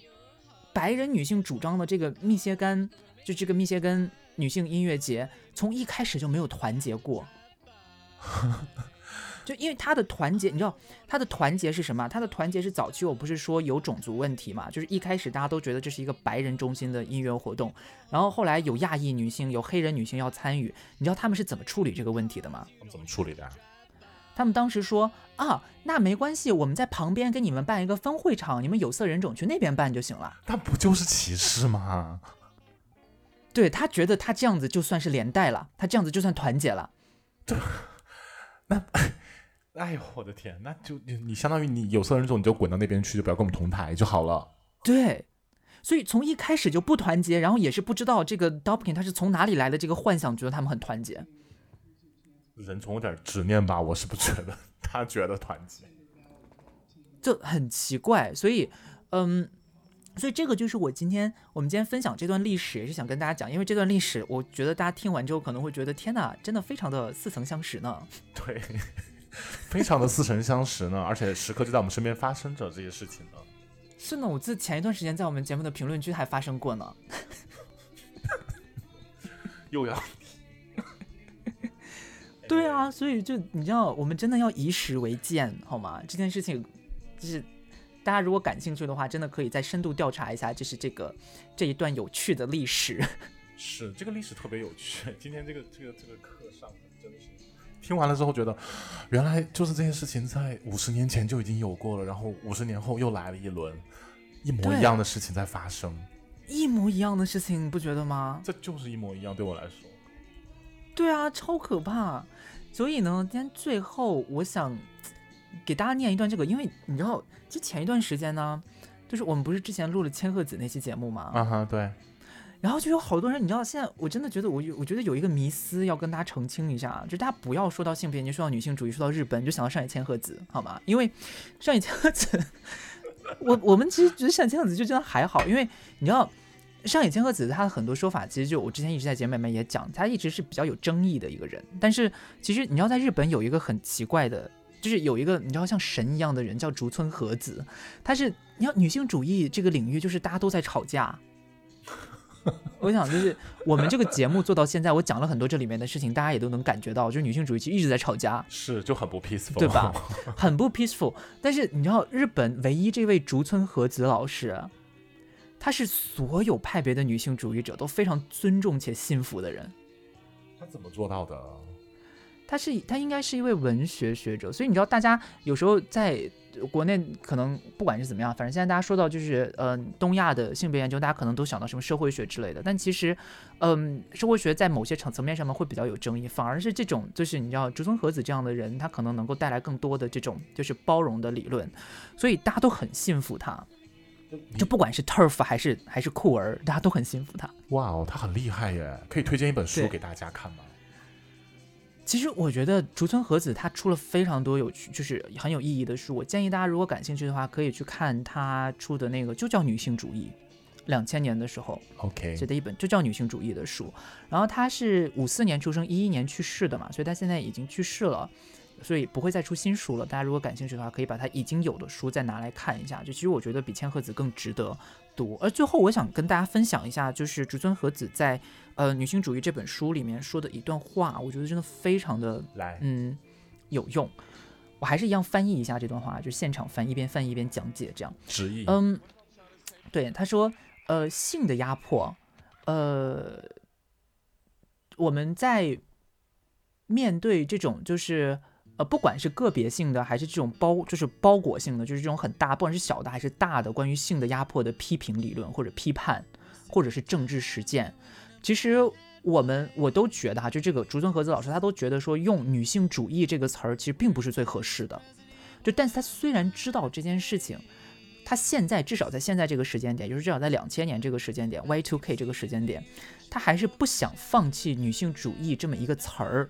白人女性主张的这个密歇根，就这个密歇根女性音乐节，从一开始就没有团结过。就因为他的团结，你知道他的团结是什么？他的团结是早期我不是说有种族问题嘛？就是一开始大家都觉得这是一个白人中心的音乐活动，然后后来有亚裔女性、有黑人女性要参与，你知道他们是怎么处理这个问题的吗？他们怎么处理的？他们当时说啊，那没关系，我们在旁边给你们办一个分会场，你们有色人种去那边办就行了。那不就是歧视吗？对他觉得他这样子就算是连带了，他这样子就算团结了。对，那。哎呦，我的天，那就你你相当于你有色人种，你就滚到那边去，就不要跟我们同台就好了。对，所以从一开始就不团结，然后也是不知道这个 Dobkin 他是从哪里来的这个幻想，觉得他们很团结。人总有点执念吧，我是不觉得，他觉得团结，就很奇怪。所以，嗯，所以这个就是我今天我们今天分享这段历史，也是想跟大家讲，因为这段历史，我觉得大家听完之后可能会觉得，天哪，真的非常的似曾相识呢。对。非常的似曾相识呢，而且时刻就在我们身边发生着这些事情呢。是呢，我记得前一段时间在我们节目的评论区还发生过呢。又要 对啊，所以就你知道，我们真的要以史为鉴，好吗？这件事情就是大家如果感兴趣的话，真的可以再深度调查一下，就是这个这一段有趣的历史。是这个历史特别有趣，今天这个这个这个课上的真的是。听完了之后，觉得原来就是这件事情在五十年前就已经有过了，然后五十年后又来了一轮一模一样的事情在发生，一模一样的事情，你不觉得吗？这就是一模一样，对我来说。对啊，超可怕。所以呢，今天最后我想给大家念一段这个，因为你知道，就前一段时间呢，就是我们不是之前录了千鹤子那期节目吗？啊哈，对。然后就有好多人，你知道，现在我真的觉得我有，我觉得有一个迷思要跟大家澄清一下，就大家不要说到性别，你就说到女性主义，说到日本，你就想到上野千鹤子，好吗？因为上野千鹤子，我我们其实觉得上野千鹤子就真的还好，因为你知道。上野千鹤子，她的很多说法，其实就我之前一直在节目里面也讲，她一直是比较有争议的一个人。但是其实你知道，在日本有一个很奇怪的，就是有一个你知道像神一样的人叫竹村和子，他是你要女性主义这个领域，就是大家都在吵架。我想就是我们这个节目做到现在，我讲了很多这里面的事情，大家也都能感觉到，就是女性主义其实一直在吵架，是就很不 peaceful，对吧？很不 peaceful。但是你知道，日本唯一这位竹村和子老师。她是所有派别的女性主义者都非常尊重且信服的人。她怎么做到的？她是她应该是一位文学学者，所以你知道，大家有时候在国内可能不管是怎么样，反正现在大家说到就是呃东亚的性别研究，大家可能都想到什么社会学之类的。但其实，嗯，社会学在某些层层面上面会比较有争议，反而是这种就是你知道竹村和子这样的人，他可能能够带来更多的这种就是包容的理论，所以大家都很信服他。就不管是 turf 还是还是酷儿，大家都很信服他。哇哦，他很厉害耶！可以推荐一本书给大家看吗？其实我觉得竹村和子她出了非常多有趣，就是很有意义的书。我建议大家如果感兴趣的话，可以去看她出的那个，就叫《女性主义》，两千年的时候，OK 写的一本就叫《女性主义》的书。然后她是五四年出生，一一年去世的嘛，所以她现在已经去世了。所以不会再出新书了。大家如果感兴趣的话，可以把她已经有的书再拿来看一下。就其实我觉得比千鹤子更值得读。而最后我想跟大家分享一下，就是竹村和子在呃《女性主义》这本书里面说的一段话，我觉得真的非常的来嗯有用。我还是一样翻译一下这段话，就现场翻，一边翻译一边讲解这样。直译。嗯，对，他说呃性的压迫，呃我们在面对这种就是。呃，不管是个别性的，还是这种包，就是包裹性的，就是这种很大，不管是小的还是大的，关于性的压迫的批评理论或者批判，或者是政治实践，其实我们我都觉得哈，就这个竹村和子老师他都觉得说用女性主义这个词儿其实并不是最合适的，就但是他虽然知道这件事情，他现在至少在现在这个时间点，就是至少在两千年这个时间点，Y2K 这个时间点，他还是不想放弃女性主义这么一个词儿。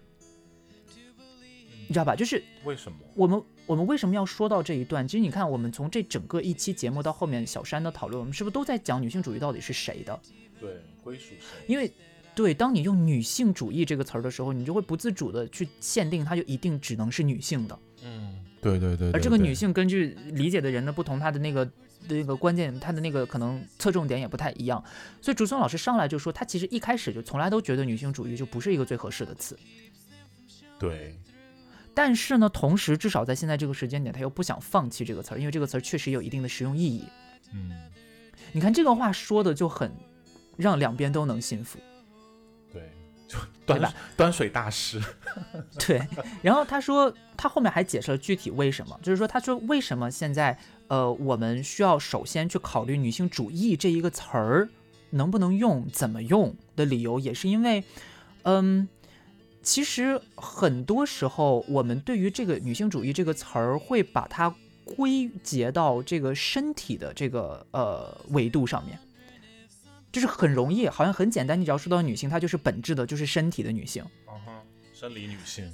你知道吧？就是为什么我们我们为什么要说到这一段？其实你看，我们从这整个一期节目到后面小山的讨论，我们是不是都在讲女性主义到底是谁的？对，归属谁？因为对，当你用女性主义这个词儿的时候，你就会不自主的去限定它就一定只能是女性的。嗯，对对对。而这个女性根据理解的人的不同，她的那个那个关键，她的那个可能侧重点也不太一样。所以竹松老师上来就说，他其实一开始就从来都觉得女性主义就不是一个最合适的词。对。但是呢，同时至少在现在这个时间点，他又不想放弃这个词儿，因为这个词儿确实有一定的实用意义。嗯，你看这个话说的就很让两边都能幸福。对，就端端水大师。对，然后他说他后面还解释了具体为什么，就是说他说为什么现在呃我们需要首先去考虑女性主义这一个词儿能不能用、怎么用的理由，也是因为嗯。其实很多时候，我们对于这个女性主义这个词儿，会把它归结到这个身体的这个呃维度上面，就是很容易，好像很简单。你只要说到女性，她就是本质的，就是身体的女性。嗯哼，生理女性。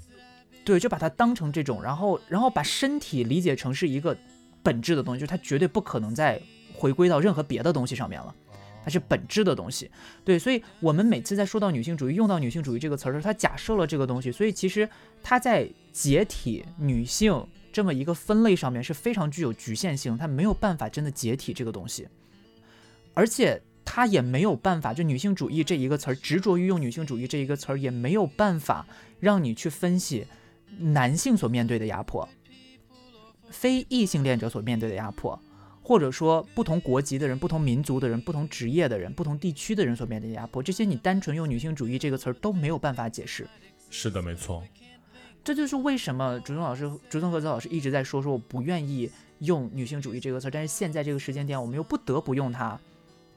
对，就把它当成这种，然后然后把身体理解成是一个本质的东西，就是它绝对不可能再回归到任何别的东西上面了。它是本质的东西，对，所以我们每次在说到女性主义，用到女性主义这个词儿的时候，它假设了这个东西，所以其实它在解体女性这么一个分类上面是非常具有局限性，它没有办法真的解体这个东西，而且它也没有办法，就女性主义这一个词儿，执着于用女性主义这一个词儿，也没有办法让你去分析男性所面对的压迫，非异性恋者所面对的压迫。或者说，不同国籍的人、不同民族的人、不同职业的人、不同地区的人所面对的压迫，这些你单纯用女性主义这个词儿都没有办法解释。是的，没错。这就是为什么竹中老师、竹中和子老师一直在说说我不愿意用女性主义这个词儿，但是现在这个时间点我们又不得不用它，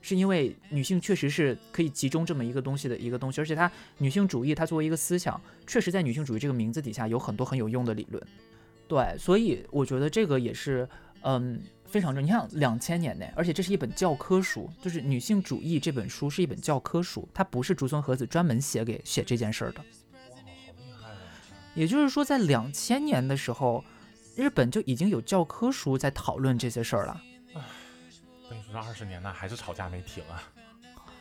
是因为女性确实是可以集中这么一个东西的一个东西，而且它女性主义它作为一个思想，确实在女性主义这个名字底下有很多很有用的理论。对，所以我觉得这个也是，嗯。非常重。你看两千年呢，而且这是一本教科书，就是女性主义这本书是一本教科书，它不是竹村和子专门写给写这件事儿的。也就是说，在两千年的时候，日本就已经有教科书在讨论这些事儿了。等于说这二十年呢，还是吵架没停啊。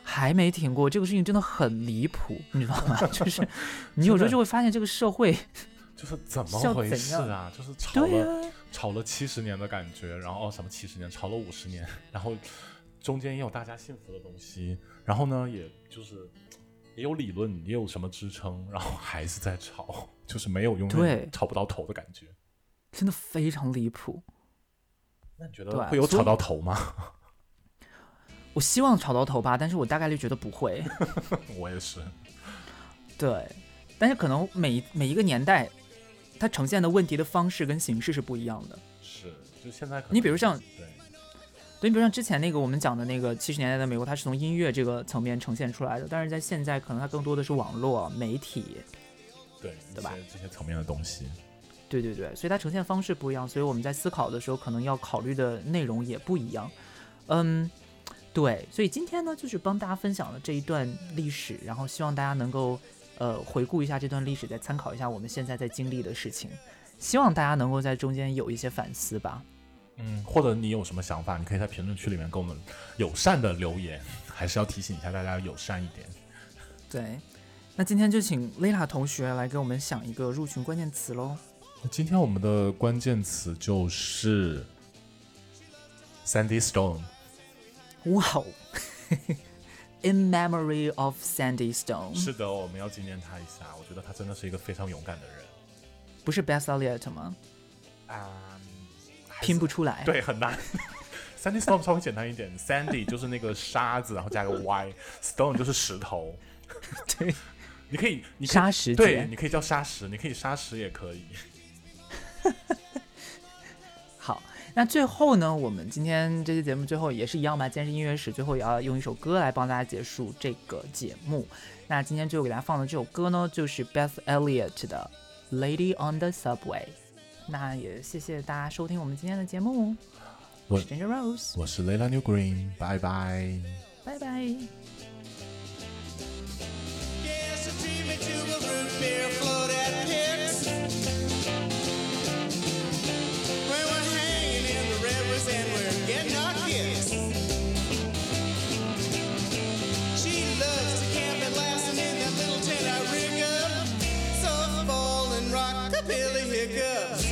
还没停过，这个事情真的很离谱，你知道吗？就是 你有时候就会发现这个社会就是怎么回事啊？就是吵了、呀、吵了七十年的感觉，然后哦什么七十年，吵了五十年，然后中间也有大家幸福的东西，然后呢，也就是也有理论，也有什么支撑，然后还是在吵，就是没有用对吵不到头的感觉。真的非常离谱。那你觉得会有吵到头吗？我希望吵到头吧，但是我大概率觉得不会。我也是，对，但是可能每每一个年代，它呈现的问题的方式跟形式是不一样的。是，就现在可能你比如像对，对，你比如像之前那个我们讲的那个七十年代的美国，它是从音乐这个层面呈现出来的，但是在现在可能它更多的是网络媒体，对对吧这些层面的东西，对对对，所以它呈现方式不一样，所以我们在思考的时候可能要考虑的内容也不一样。嗯，对，所以今天呢，就是帮大家分享了这一段历史，然后希望大家能够呃回顾一下这段历史，再参考一下我们现在在经历的事情，希望大家能够在中间有一些反思吧。嗯，或者你有什么想法，你可以在评论区里面跟我们友善的留言，还是要提醒一下大家友善一点。对，那今天就请 Lila 同学来给我们想一个入群关键词喽。那今天我们的关键词就是 Sandy Stone。哇哦！In memory of Sandy Stone，是的，我们要纪念他一下。我觉得他真的是一个非常勇敢的人。不是 Beth Elliott 吗？啊、拼不出来。对，很难。Sandy Stone 稍微简单一点，Sandy 就是那个沙子，然后加个 Y，Stone 就是石头。对，你可以，你沙石对，你可以叫沙石，你可以沙石也可以。好，那最后呢，我们今天这期节目最后也是一样吧，既然是音乐史，最后也要用一首歌来帮大家结束这个节目。那今天最后给大家放的这首歌呢，就是 Beth Elliott 的《Lady on the Subway》。那也谢谢大家收听我们今天的节目，我我是 Ginger Rose，我是 Layla New Green，拜拜。拜拜。pill a hiccup.